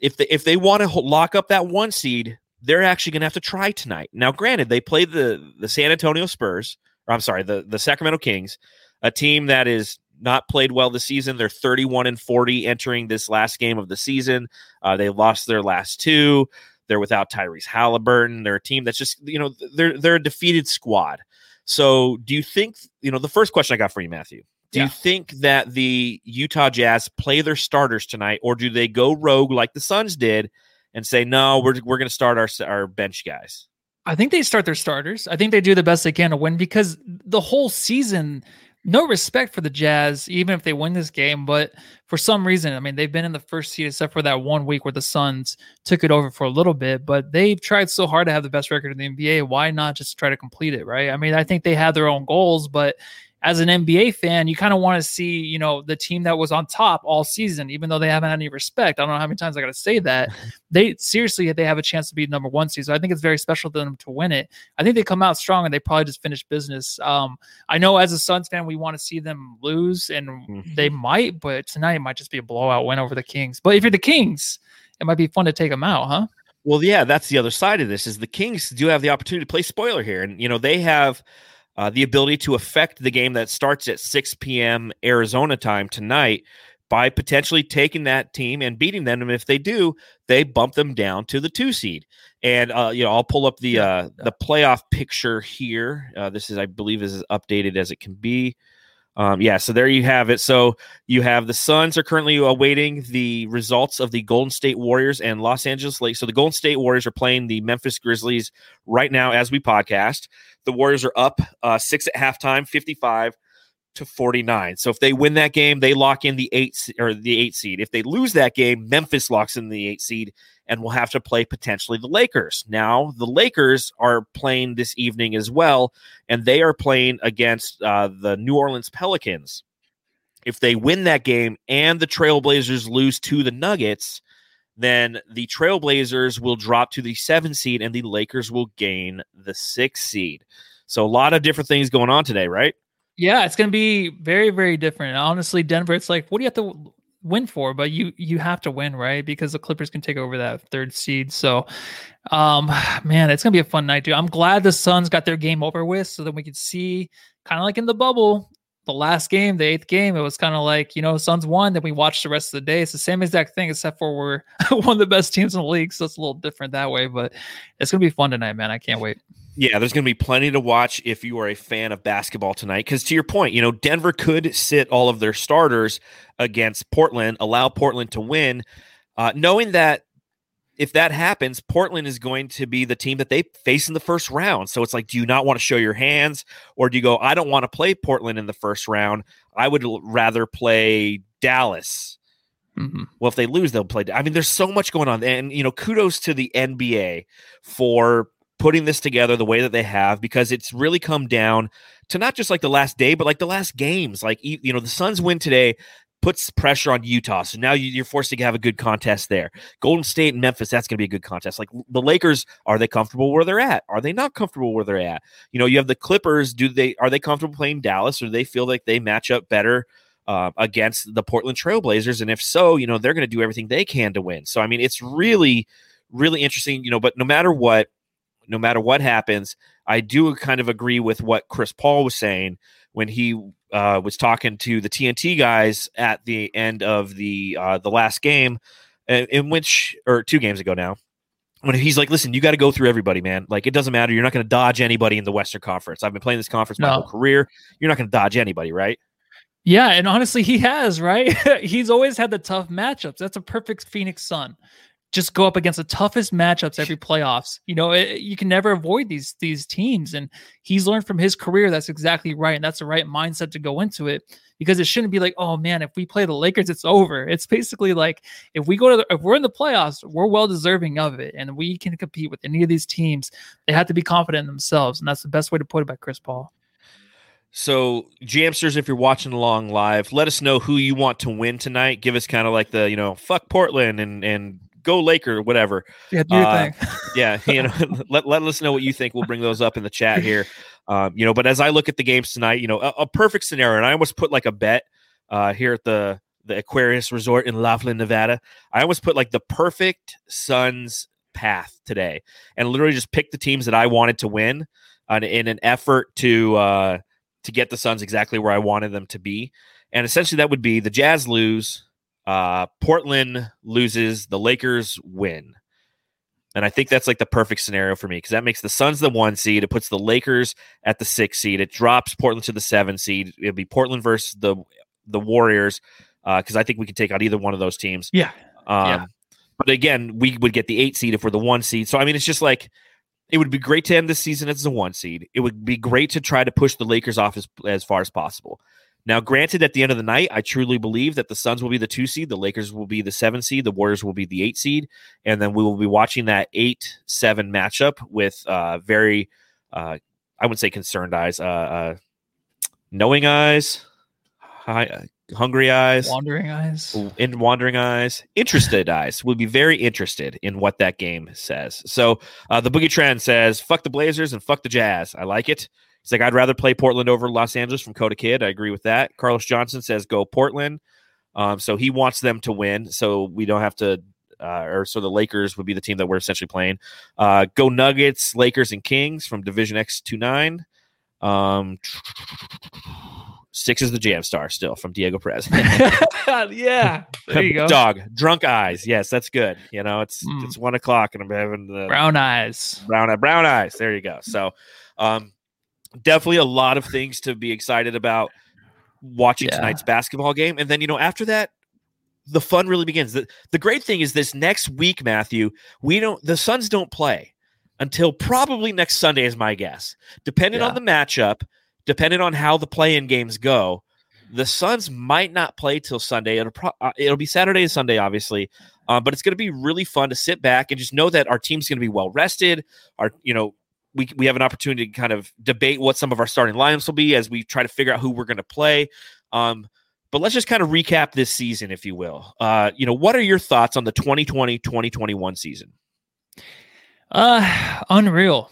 S1: if they if they want to lock up that one seed, they're actually going to have to try tonight. Now, granted, they played the the San Antonio Spurs, or I'm sorry, the the Sacramento Kings, a team that is not played well this season. They're 31 and 40 entering this last game of the season. Uh, they lost their last two. They're without Tyrese Halliburton. They're a team that's just you know they're they're a defeated squad. So, do you think you know the first question I got for you, Matthew? Do yeah. you think that the Utah Jazz play their starters tonight, or do they go rogue like the Suns did and say, no, we're, we're going to start our, our bench guys?
S2: I think they start their starters. I think they do the best they can to win because the whole season, no respect for the Jazz, even if they win this game. But for some reason, I mean, they've been in the first seed except for that one week where the Suns took it over for a little bit. But they've tried so hard to have the best record in the NBA. Why not just try to complete it, right? I mean, I think they had their own goals, but as an NBA fan, you kind of want to see, you know, the team that was on top all season, even though they haven't had any respect. I don't know how many times I got to say that. they seriously, they have a chance to be number one seed. So I think it's very special to them to win it. I think they come out strong and they probably just finish business. Um, I know as a Suns fan, we want to see them lose, and mm-hmm. they might, but tonight it might just be a blowout win over the Kings. But if you're the Kings, it might be fun to take them out, huh?
S1: Well, yeah, that's the other side of this. Is the Kings do have the opportunity to play spoiler here, and you know they have uh, the ability to affect the game that starts at 6 p.m. Arizona time tonight by potentially taking that team and beating them. And if they do, they bump them down to the two seed. And uh, you know, I'll pull up the uh, the playoff picture here. Uh, this is, I believe, is as updated as it can be. Um, yeah, so there you have it. So you have the Suns are currently awaiting the results of the Golden State Warriors and Los Angeles Lakers. So the Golden State Warriors are playing the Memphis Grizzlies right now as we podcast. The Warriors are up uh, six at halftime, 55 to 49. So if they win that game, they lock in the eight or the eight seed. If they lose that game, Memphis locks in the eight seed and will have to play potentially the Lakers. Now, the Lakers are playing this evening as well, and they are playing against uh, the New Orleans Pelicans. If they win that game and the Trailblazers lose to the Nuggets, then the Trailblazers will drop to the seven seed and the Lakers will gain the six seed. So a lot of different things going on today, right?
S2: Yeah, it's going to be very, very different. Honestly, Denver, it's like, what do you have to win for? But you you have to win, right? Because the Clippers can take over that third seed. So, um, man, it's gonna be a fun night, dude. I'm glad the Suns got their game over with, so that we could see kind of like in the bubble the last game, the eighth game, it was kind of like, you know, Suns won, then we watched the rest of the day. It's the same exact thing, except for we're one of the best teams in the league. So it's a little different that way, but it's to be fun tonight, man. I can't wait.
S1: Yeah, there's going to be plenty to watch if you are a fan of basketball tonight. Because to your point, you know, Denver could sit all of their starters against Portland, allow Portland to win, uh, knowing that if that happens, Portland is going to be the team that they face in the first round. So it's like, do you not want to show your hands, or do you go, I don't want to play Portland in the first round. I would rather play Dallas. Mm-hmm. Well, if they lose, they'll play. I mean, there's so much going on, and you know, kudos to the NBA for putting this together the way that they have because it's really come down to not just like the last day, but like the last games. Like you know, the Suns win today puts pressure on Utah. So now you're forced to have a good contest there. Golden State and Memphis, that's going to be a good contest. Like the Lakers, are they comfortable where they're at? Are they not comfortable where they're at? You know, you have the Clippers. Do they are they comfortable playing Dallas, or do they feel like they match up better? Uh, against the Portland Trailblazers, and if so, you know they're going to do everything they can to win. So I mean, it's really, really interesting. You know, but no matter what, no matter what happens, I do kind of agree with what Chris Paul was saying when he uh, was talking to the TNT guys at the end of the uh, the last game, in, in which or two games ago now. When he's like, "Listen, you got to go through everybody, man. Like, it doesn't matter. You're not going to dodge anybody in the Western Conference. I've been playing this conference my whole career. You're not going to dodge anybody, right?"
S2: Yeah, and honestly, he has, right? He's always had the tough matchups. That's a perfect Phoenix Sun just go up against the toughest matchups every playoffs. You know, it, you can never avoid these these teams, and he's learned from his career. That's exactly right, and that's the right mindset to go into it because it shouldn't be like, oh man, if we play the Lakers, it's over. It's basically like if we go to the, if we're in the playoffs, we're well deserving of it, and we can compete with any of these teams. They have to be confident in themselves, and that's the best way to put it by Chris Paul.
S1: So, Jamsters, if you're watching along live, let us know who you want to win tonight. Give us kind of like the, you know, fuck Portland and and go Laker, whatever.
S2: Yeah, do your uh,
S1: thing. yeah, you know, let, let us know what you think. We'll bring those up in the chat here. Um, you know, but as I look at the games tonight, you know, a, a, perfect scenario, and I almost put like a bet uh, here at the the Aquarius Resort in Laughlin, Nevada. I almost put like the perfect Suns path today, and literally just picked the teams that I wanted to win, uh, in an effort to uh, to get the Suns exactly where I wanted them to be. And essentially, that would be the Jazz lose, uh, Portland loses, the Lakers win. And I think that's like the perfect scenario for me because that makes the Suns the one seed. It puts the Lakers at the six seed. It drops Portland to the seven seed. It'll be Portland versus the the Warriors because uh, I think we could take out either one of those teams.
S2: Yeah.
S1: Um,
S2: Yeah.
S1: But again, we would get the eight seed if we're the one seed. So I mean, it's just like it would be great to end this season as the one seed. It would be great to try to push the Lakers off as, as far as possible. Now, granted, at the end of the night, I truly believe that the Suns will be the two seed, the Lakers will be the seven seed, the Warriors will be the eight seed, and then we will be watching that eight seven matchup with uh, very, uh, I wouldn't say concerned eyes, uh, uh, knowing eyes, high, uh, hungry eyes,
S2: Wandering eyes.
S1: in wandering eyes, interested eyes will be very interested in what that game says. So uh, the Boogie Trend says, "Fuck the Blazers and fuck the Jazz." I like it. He's like, "I'd rather play Portland over Los Angeles." From Coda Kid, I agree with that. Carlos Johnson says, "Go Portland." Um, so he wants them to win, so we don't have to. Uh, or so the Lakers would be the team that we're essentially playing. Uh, go Nuggets, Lakers, and Kings from Division X two nine. Um, six is the Jam Star still from Diego Perez.
S2: yeah. There you go.
S1: Dog, drunk eyes. Yes, that's good. You know, it's
S2: Mm.
S1: it's one o'clock and I'm having the
S2: Brown eyes.
S1: brown brown eyes. There you go. So, um, definitely a lot of things to be excited about watching
S2: Yeah.
S1: tonight's basketball game, and then you know after that. The fun really begins. The, the great thing is this next week, Matthew, we don't the Suns don't play until probably next Sunday, is my guess. Depending on the matchup, depending on how the play-in games go, the Suns might not play till Sunday. It'll pro- uh, it'll be Saturday and Sunday, obviously, uh, but it's going to be really fun to sit back and just know that our team's going to be well rested. Our you know we we have an opportunity to kind of debate what some of our starting lineups will be as we try to figure out who we're going to play. Um, but let's just kind of recap this season, if you will. Uh, you know, what are your thoughts on the 2020-2021 season?
S2: Uh, unreal.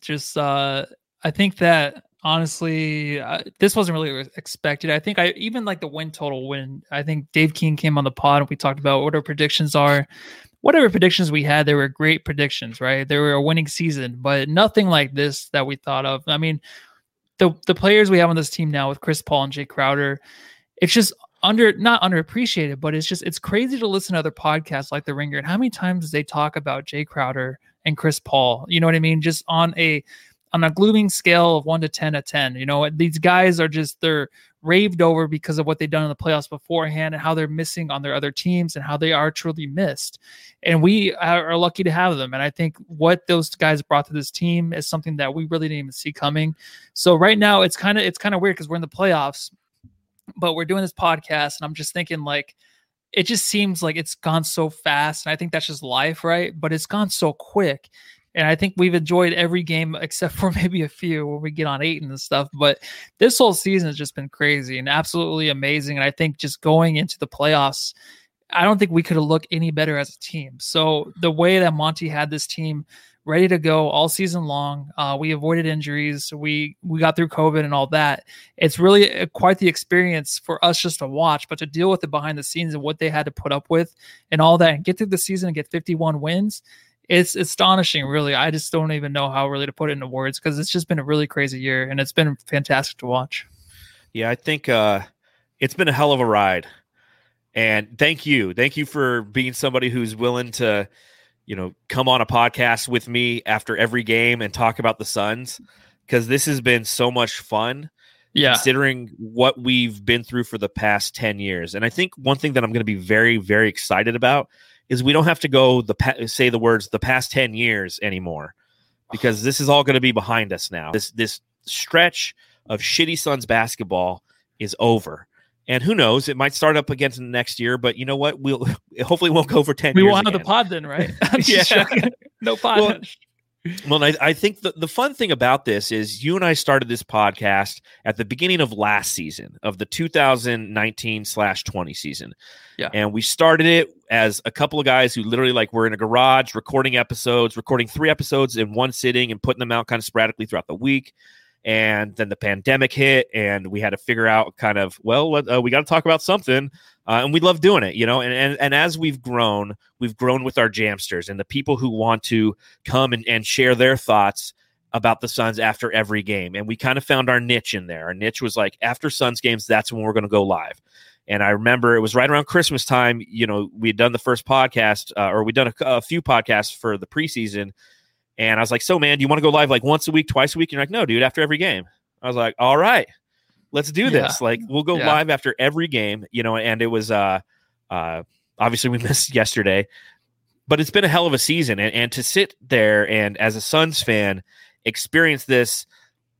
S2: Just, uh, I think that honestly, uh, this wasn't really expected. I think I even like the win total when I think Dave King came on the pod and we talked about what our predictions are. Whatever predictions we had, they were great predictions, right? They were a winning season, but nothing like this that we thought of. I mean, the the players we have on this team now with Chris Paul and Jay Crowder, it's just under not underappreciated, but it's just it's crazy to listen to other podcasts like The Ringer and how many times they talk about Jay Crowder and Chris Paul. You know what I mean? Just on a on a glooming scale of one to ten at ten. You know, these guys are just they're raved over because of what they've done in the playoffs beforehand and how they're missing on their other teams and how they are truly missed. And we are lucky to have them. And I think what those guys brought to this team is something that we really didn't even see coming. So right now it's kind of it's kind of weird because we're in the playoffs, but we're doing this podcast and I'm just thinking like it just seems like it's gone so fast. And I think that's just life, right? But it's gone so quick. And I think we've enjoyed every game except for maybe a few where we get on eight and stuff. But this whole season has just been crazy and absolutely amazing. And I think just going into the playoffs, I don't think we could have looked any better as a team. So the way that Monty had this team ready to go all season long, uh, we avoided injuries, we we got through COVID and all that. It's really uh, quite the experience for us just to watch, but to deal with it behind the scenes and what they had to put up with and all that, and get through the season and get 51 wins. It's astonishing, really. I just don't even know how really to put it into words because it's just been a really crazy year and it's been fantastic to watch.
S1: Yeah, I think uh, it's been a hell of a ride. And thank you. Thank you for being somebody who's willing to, you know, come on a podcast with me after every game and talk about the Suns because this has been so much fun
S2: Yeah.
S1: considering what we've been through for the past 10 years. And I think one thing that I'm going to be very, very excited about is we don't have to go the pa- say the words the past 10 years anymore because this is all going to be behind us now. This this stretch of shitty Suns basketball is over. And who knows, it might start up again next year, but you know what? We'll hopefully won't go for 10
S2: We
S1: years.
S2: won't have the pod then, right?
S1: Yeah.
S2: no pod.
S1: Well, Well, I, I think the, the fun thing about this is you and I started this podcast at the beginning of last season of the 2019 slash 20 season.
S2: Yeah.
S1: And we started it as a couple of guys who literally like were in a garage recording episodes, recording three episodes in one sitting and putting them out kind of sporadically throughout the week. And then the pandemic hit and we had to figure out kind of well uh, we got to talk about something uh, and we love doing it you know and, and and as we've grown we've grown with our jamsters and the people who want to come and, and share their thoughts about the suns after every game and we kind of found our niche in there our niche was like after suns games that's when we're going to go live and I remember it was right around Christmas time. You know, we had done the first podcast, uh, or we'd done a, a, few podcasts for the preseason. And I was like, "So, man, do you want to go live like once a week, twice a week?" And you're like, "No, dude, after every game." I was like, "All right, let's do this. Yeah. Like, we'll go yeah. live after every game." You know, and it was uh, uh, obviously we missed yesterday, but it's been a hell of a season, and, and to sit there and as a Suns fan experience this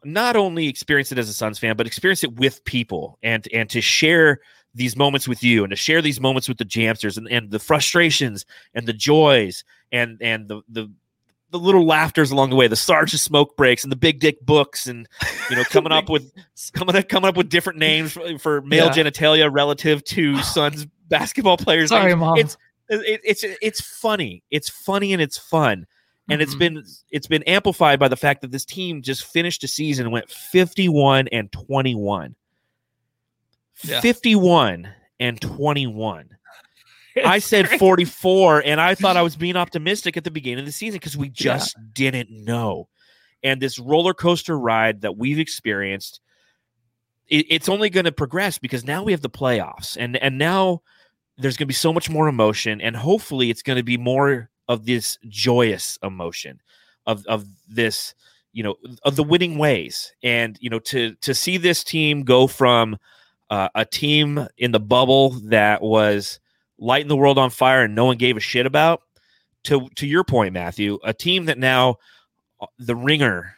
S1: not only experience it as a Suns fan, but experience it with people and and to share these moments with you and to share these moments with the jamsters and, and the frustrations and the joys and and the the the little laughters along the way, the sergeant smoke breaks and the big dick books, and you know, coming up with coming up, coming up with different names for, for male yeah. genitalia relative to sons basketball players.
S2: Sorry, mom.
S1: It's it, it's it's funny. It's funny and it's fun, and mm-hmm. it's been it's been amplified by the fact that this team just finished a season went fifty one and twenty one yeah. 51 and 21. I said 44, and I thought I was being optimistic at the beginning of the season because we just yeah. didn't know. And this roller coaster ride that we've experienced, it, it's only going to progress because now we have the playoffs, and and now there's going to be so much more emotion, and hopefully it's going to be more of this joyous emotion, of of this, you know, of the winning ways, and you know, to to see this team go from uh, a team in the bubble that was lighting the world on fire and no one gave a shit about. To to your point, Matthew, a team that now uh, the Ringer,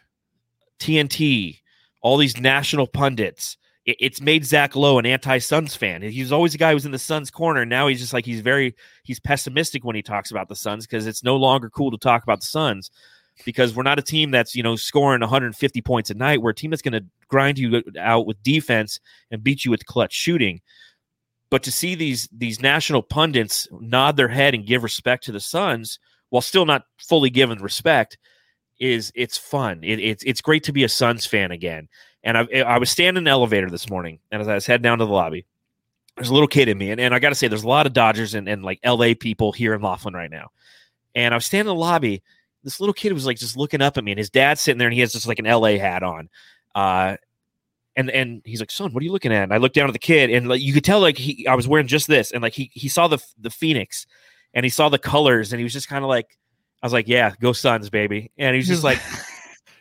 S1: TNT, all these national pundits, it, it's made Zach Lowe an anti-Suns fan. He's always a guy who's in the Suns corner. Now he's just like he's very he's pessimistic when he talks about the Suns because it's no longer cool to talk about the Suns because we're not a team that's you know scoring 150 points a night. We're a team that's going to grind you out with defense and beat you with clutch shooting. But to see these these national pundits nod their head and give respect to the Suns while still not fully given respect is it's fun. It, it's it's great to be a Suns fan again. And I, I was standing in the elevator this morning, and as I was heading down to the lobby, there's a little kid in me, and, and I got to say, there's a lot of Dodgers and, and like LA people here in Laughlin right now. And I was standing in the lobby, this little kid was like just looking up at me, and his dad's sitting there, and he has just like an LA hat on. Uh, and and he's like, "Son, what are you looking at?" And I looked down at the kid, and like you could tell, like he, I was wearing just this, and like he he saw the the phoenix, and he saw the colors, and he was just kind of like, I was like, "Yeah, go Suns, baby," and he was just like.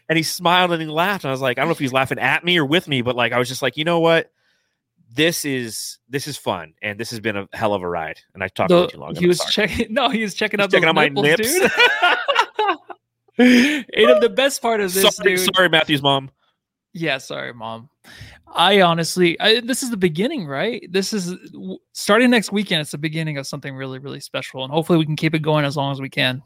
S1: and he smiled and he laughed. And I was like, I don't know if he's laughing at me or with me, but like I was just like, you know what? This is this is fun, and this has been a hell of a ride. And I talked the, too long.
S2: He was checking. No, he was checking out
S1: checking
S2: out
S1: my nips.
S2: dude. and the best part of this,
S1: sorry,
S2: dude,
S1: sorry, Matthew's mom.
S2: Yeah, sorry, mom. I honestly, I, this is the beginning, right? This is starting next weekend. It's the beginning of something really, really special, and hopefully, we can keep it going as long as we can.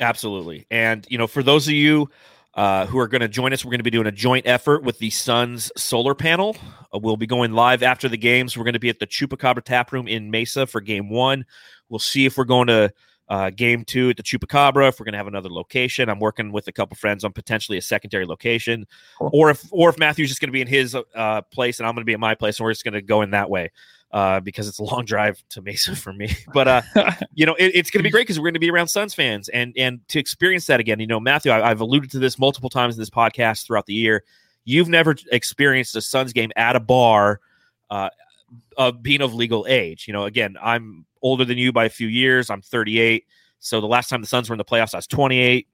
S1: Absolutely, and you know, for those of you uh, who are going to join us, we're going to be doing a joint effort with the Suns solar panel. Uh, we'll be going live after the games. We're going to be at the Chupacabra Tap Room in Mesa for Game One. We'll see if we're going to uh, game two at the Chupacabra. If we're going to have another location, I'm working with a couple friends on potentially a secondary location, cool. or if or if Matthew's just going to be in his uh, place and I'm going to be at my place, and we're just going to go in that way uh, because it's a long drive to Mesa for me. But uh, you know, it, it's going to be great because we're going to be around Suns fans and and to experience that again. You know, Matthew, I, I've alluded to this multiple times in this podcast throughout the year. You've never experienced a Suns game at a bar. Uh, of being of legal age. You know, again, I'm older than you by a few years. I'm 38. So the last time the Suns were in the playoffs, I was 28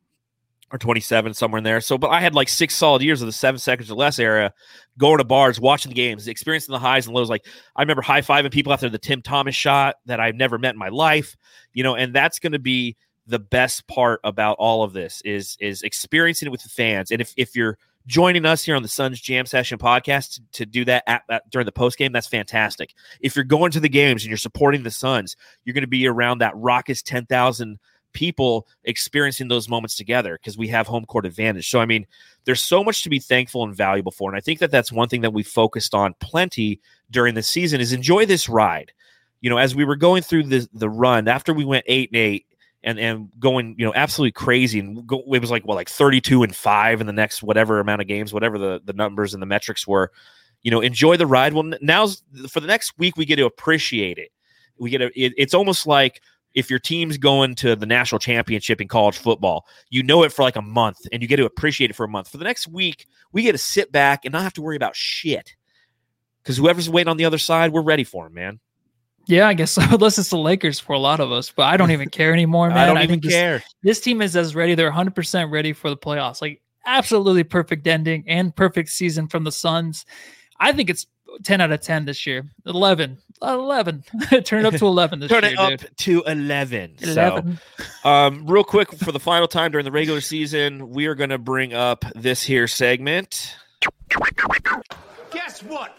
S1: or 27, somewhere in there. So, but I had like six solid years of the seven seconds or less era, going to bars, watching the games, experiencing the highs and lows. Like I remember high fiving people after the Tim Thomas shot that I've never met in my life, you know, and that's going to be the best part about all of this is is experiencing it with the fans. And if if you're joining us here on the Suns Jam Session podcast to, to do that at, at, during the post game, that's fantastic. If you're going to the games and you're supporting the Suns, you're going to be around that raucous 10,000 people experiencing those moments together because we have home court advantage. So, I mean, there's so much to be thankful and valuable for. And I think that that's one thing that we focused on plenty during the season is enjoy this ride. You know, as we were going through the, the run after we went eight and eight, and and going you know absolutely crazy and go, it was like well like 32 and 5 in the next whatever amount of games whatever the the numbers and the metrics were. You know enjoy the ride. Well now's for the next week we get to appreciate it. We get a, it, it's almost like if your team's going to the national championship in college football you know it for like a month and you get to appreciate it for a month. For the next week we get to sit back and not have to worry about shit. Because whoever's waiting on the other side we're ready for them man
S2: yeah, I guess so. Unless it's the Lakers for a lot of us, but I don't even care anymore, man.
S1: I don't even care.
S2: This, this team is as ready. They're 100% ready for the playoffs. Like, absolutely perfect ending and perfect season from the Suns. I think it's 10 out of 10 this year. 11. 11. Turn it up to 11 this
S1: Turn
S2: year.
S1: Turn it up to 11. 11. So, um, real quick, for the final time during the regular season, we are going to bring up this here segment. Guess what?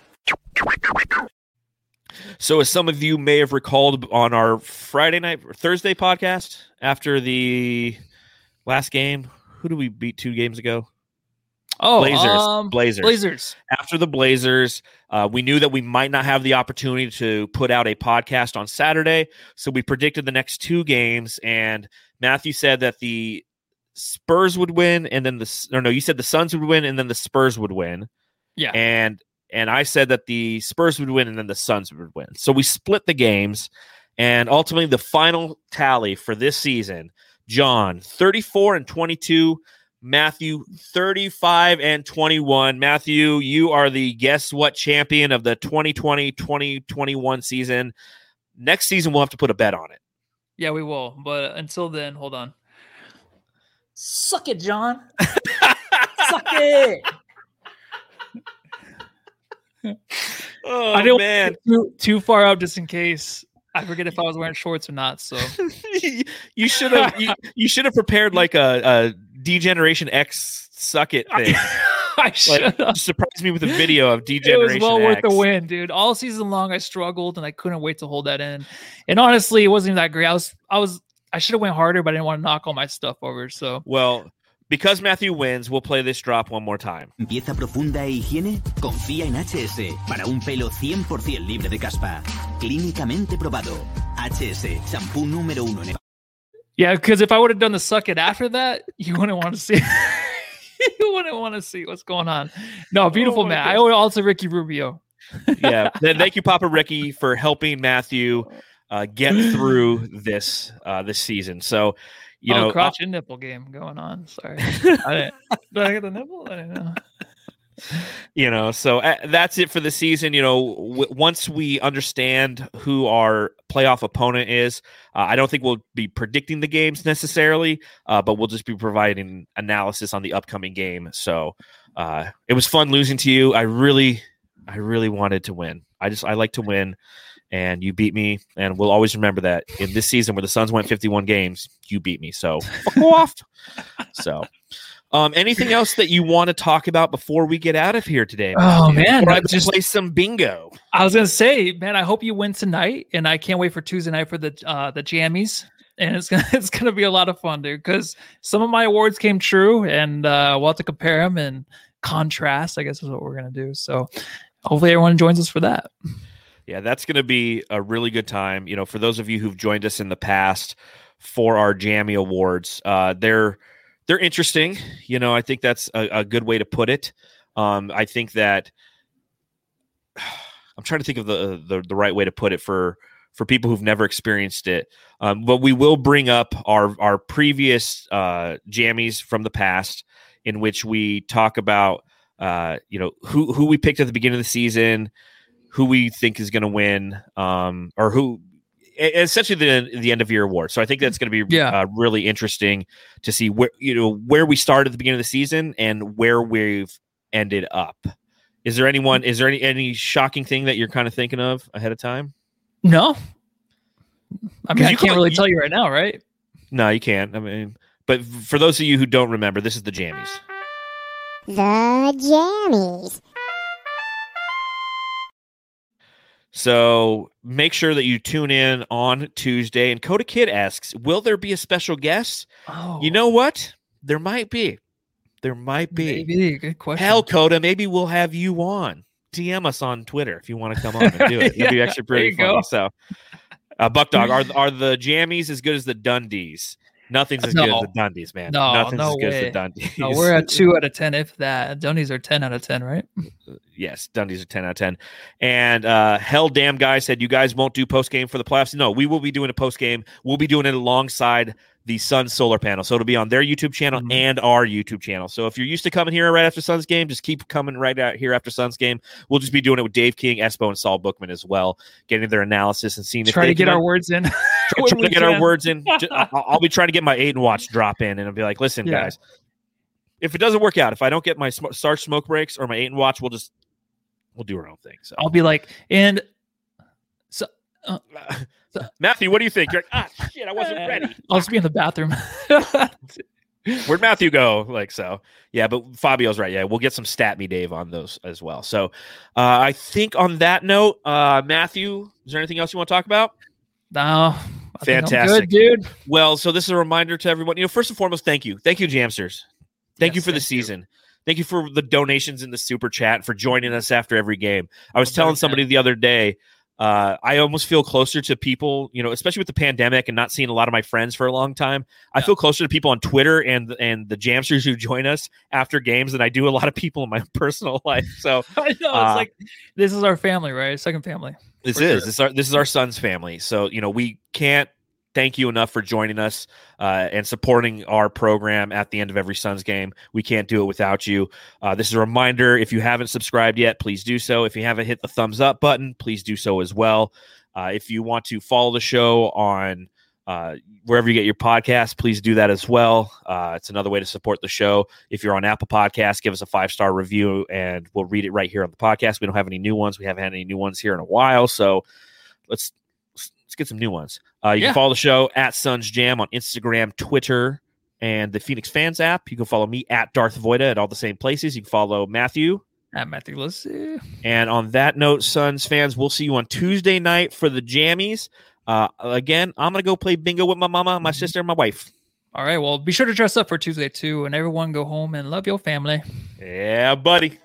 S1: So, as some of you may have recalled on our Friday night, or Thursday podcast after the last game, who did we beat two games ago?
S2: Oh,
S1: Blazers.
S2: Um,
S1: Blazers.
S2: Blazers.
S1: After the Blazers, uh, we knew that we might not have the opportunity to put out a podcast on Saturday. So we predicted the next two games. And Matthew said that the Spurs would win. And then the, or no, you said the Suns would win and then the Spurs would win.
S2: Yeah.
S1: And, and I said that the Spurs would win and then the Suns would win. So we split the games. And ultimately, the final tally for this season, John, 34 and 22. Matthew 35 and 21. Matthew, you are the guess what champion of the 2020 2021 season. Next season, we'll have to put a bet on it.
S2: Yeah, we will. But until then, hold on. Suck it, John. Suck it.
S1: oh,
S2: I didn't
S1: man.
S2: Too, too far out just in case I forget if I was wearing shorts or not. So
S1: you should have you, you should have prepared like a, a Degeneration X suck it thing.
S2: I should
S1: like, surprise me with a video of Degeneration.
S2: It was well
S1: X.
S2: worth the win, dude. All season long, I struggled and I couldn't wait to hold that in. And honestly, it wasn't even that great. I was, I was, I should have went harder, but I didn't want to knock all my stuff over. So
S1: well. Because Matthew wins, we'll play this drop one more time.
S6: Pieza profunda e higiene? Confía en HS para un pelo 100% libre de caspa. Clínicamente probado. HS, shampoo número uno en
S2: Yeah, because if I would have done the suck it after that, you wouldn't want to see. you wouldn't want to see what's going on. No, beautiful oh man. God. I owe also Ricky Rubio.
S1: yeah, thank you, Papa Ricky, for helping Matthew uh, get through this uh, this season. So, you
S2: oh,
S1: know,
S2: crotch and nipple game going on. Sorry, I didn't, did I get the nipple? I didn't know
S1: you know so uh, that's it for the season you know w- once we understand who our playoff opponent is uh, i don't think we'll be predicting the games necessarily uh, but we'll just be providing analysis on the upcoming game so uh, it was fun losing to you i really i really wanted to win i just i like to win and you beat me and we'll always remember that in this season where the suns went 51 games you beat me so fuck off so um, anything else that you want to talk about before we get out of here today?
S2: Oh man,
S1: I just play some bingo.
S2: I was gonna say, man, I hope you win tonight, and I can't wait for Tuesday night for the uh, the jammies, and it's gonna it's gonna be a lot of fun, dude. Because some of my awards came true, and uh, we'll have to compare them and contrast. I guess is what we're gonna do. So hopefully everyone joins us for that.
S1: Yeah, that's gonna be a really good time. You know, for those of you who've joined us in the past for our Jammy Awards, uh, they're they're interesting. You know, I think that's a, a good way to put it. Um, I think that I'm trying to think of the, the, the right way to put it for for people who've never experienced it. Um, but we will bring up our our previous uh, jammies from the past, in which we talk about uh, you know who who we picked at the beginning of the season, who we think is going to win, um, or who essentially the the end of year award. So I think that's going to be yeah. uh, really interesting to see where you know where we started at the beginning of the season and where we've ended up. Is there anyone? Is there any any shocking thing that you're kind of thinking of ahead of time?
S2: No, I mean I can't really you, tell you right now, right?
S1: No, you can't. I mean, but for those of you who don't remember, this is the jammies.
S7: The jammies.
S1: So make sure that you tune in on Tuesday. And Coda Kid asks, Will there be a special guest?
S2: Oh.
S1: You know what? There might be. There might be.
S2: Maybe. Good question.
S1: Hell, Coda, maybe we'll have you on. DM us on Twitter if you want to come on and do it. It'd be actually pretty funny. Go. So Uh, Buck Dog, are are the jammies as good as the Dundies? Nothing's as good as the Dundies, man.
S2: No,
S1: Nothing's
S2: no
S1: as good
S2: way.
S1: as the Dundies.
S2: No, we're at two out of ten, if that. Dundies are ten out of ten, right?
S1: yes, Dundies are 10 out of 10. And uh Hell Damn Guy said, You guys won't do post game for the playoffs. No, we will be doing a post game. We'll be doing it alongside the Sun solar panel. So it'll be on their YouTube channel
S2: Mhm.
S1: and our YouTube channel. So if you're used to coming here right after Suns game, just keep coming right out here after Suns game. We'll just be doing it with Dave King, Espo, and Saul Bookman as well, getting their analysis and seeing if
S2: Try
S1: they
S2: to get
S1: can-
S2: our words in.
S1: try, try to get our words in. I'll, I'll be trying to get my eight and watch drop in, and I'll be like, listen,
S2: Yeah.
S1: guys, if it doesn't work out, if I don't get my sm- Sarge smoke breaks or my eight and watch, we'll just we'll do our own thing. So,
S2: I'll be like, and
S1: Matthew, what do you think? You're like, ah, shit, I wasn't ready.
S2: I'll just be in the bathroom.
S1: Where'd Matthew go? Like so, yeah. But Fabio's right. Yeah, we'll get some stat me Dave on those as well. So, uh, I think on that note, uh, Matthew, is there anything else you want to talk about?
S2: no, I
S1: Fantastic.
S2: good, dude.
S1: Well, so this is a reminder to everyone. You know, first and foremost, thank you, thank you, Jamsters. Thank you
S2: Yes,
S1: for the
S2: thank you.
S1: season. Thank you for the donations in the super chat for joining us after every game. I was telling somebody the other day. Uh, I almost feel closer to people, you know, especially with the pandemic and not seeing a lot of my friends for a long time. I feel closer to people on Twitter and and the Jamsters who join us after games than I do a lot of people in my personal life. So
S2: I know
S1: Uh,
S2: it's like this is our family, right? Second family.
S1: this is
S2: sure.
S1: this is our this is our son's family. So you know we can't thank you enough for joining us uh, and supporting our program at the end of every Suns game. We can't do it without you. Uh, this is a reminder: if you haven't subscribed yet, please do so. If you haven't hit the thumbs up button, please do so as well. Uh, if you want to follow the show on uh, wherever you get your podcast, please do that as well. Uh, it's another way to support the show. If you're on Apple Podcasts, give us a five star review and we'll read it right here on the podcast. We don't have any new ones. We haven't had any new ones here in a while. So let's let's get some new ones. Uh, you
S2: Yeah.
S1: can follow the show at Suns Jam on Instagram, Twitter, and the Phoenix Fans app. You can follow me at Darth Voida at all the same places. You can follow Matthew.
S2: At Matthew, let's.
S1: And on that note, Suns fans, we'll see you on Tuesday night for the Jammies. Uh, again, I'm gonna go play bingo with my mama, my sister, and my wife.
S2: All right. Well, be sure to dress up for Tuesday too, and everyone go home and love your family.
S1: Yeah, buddy.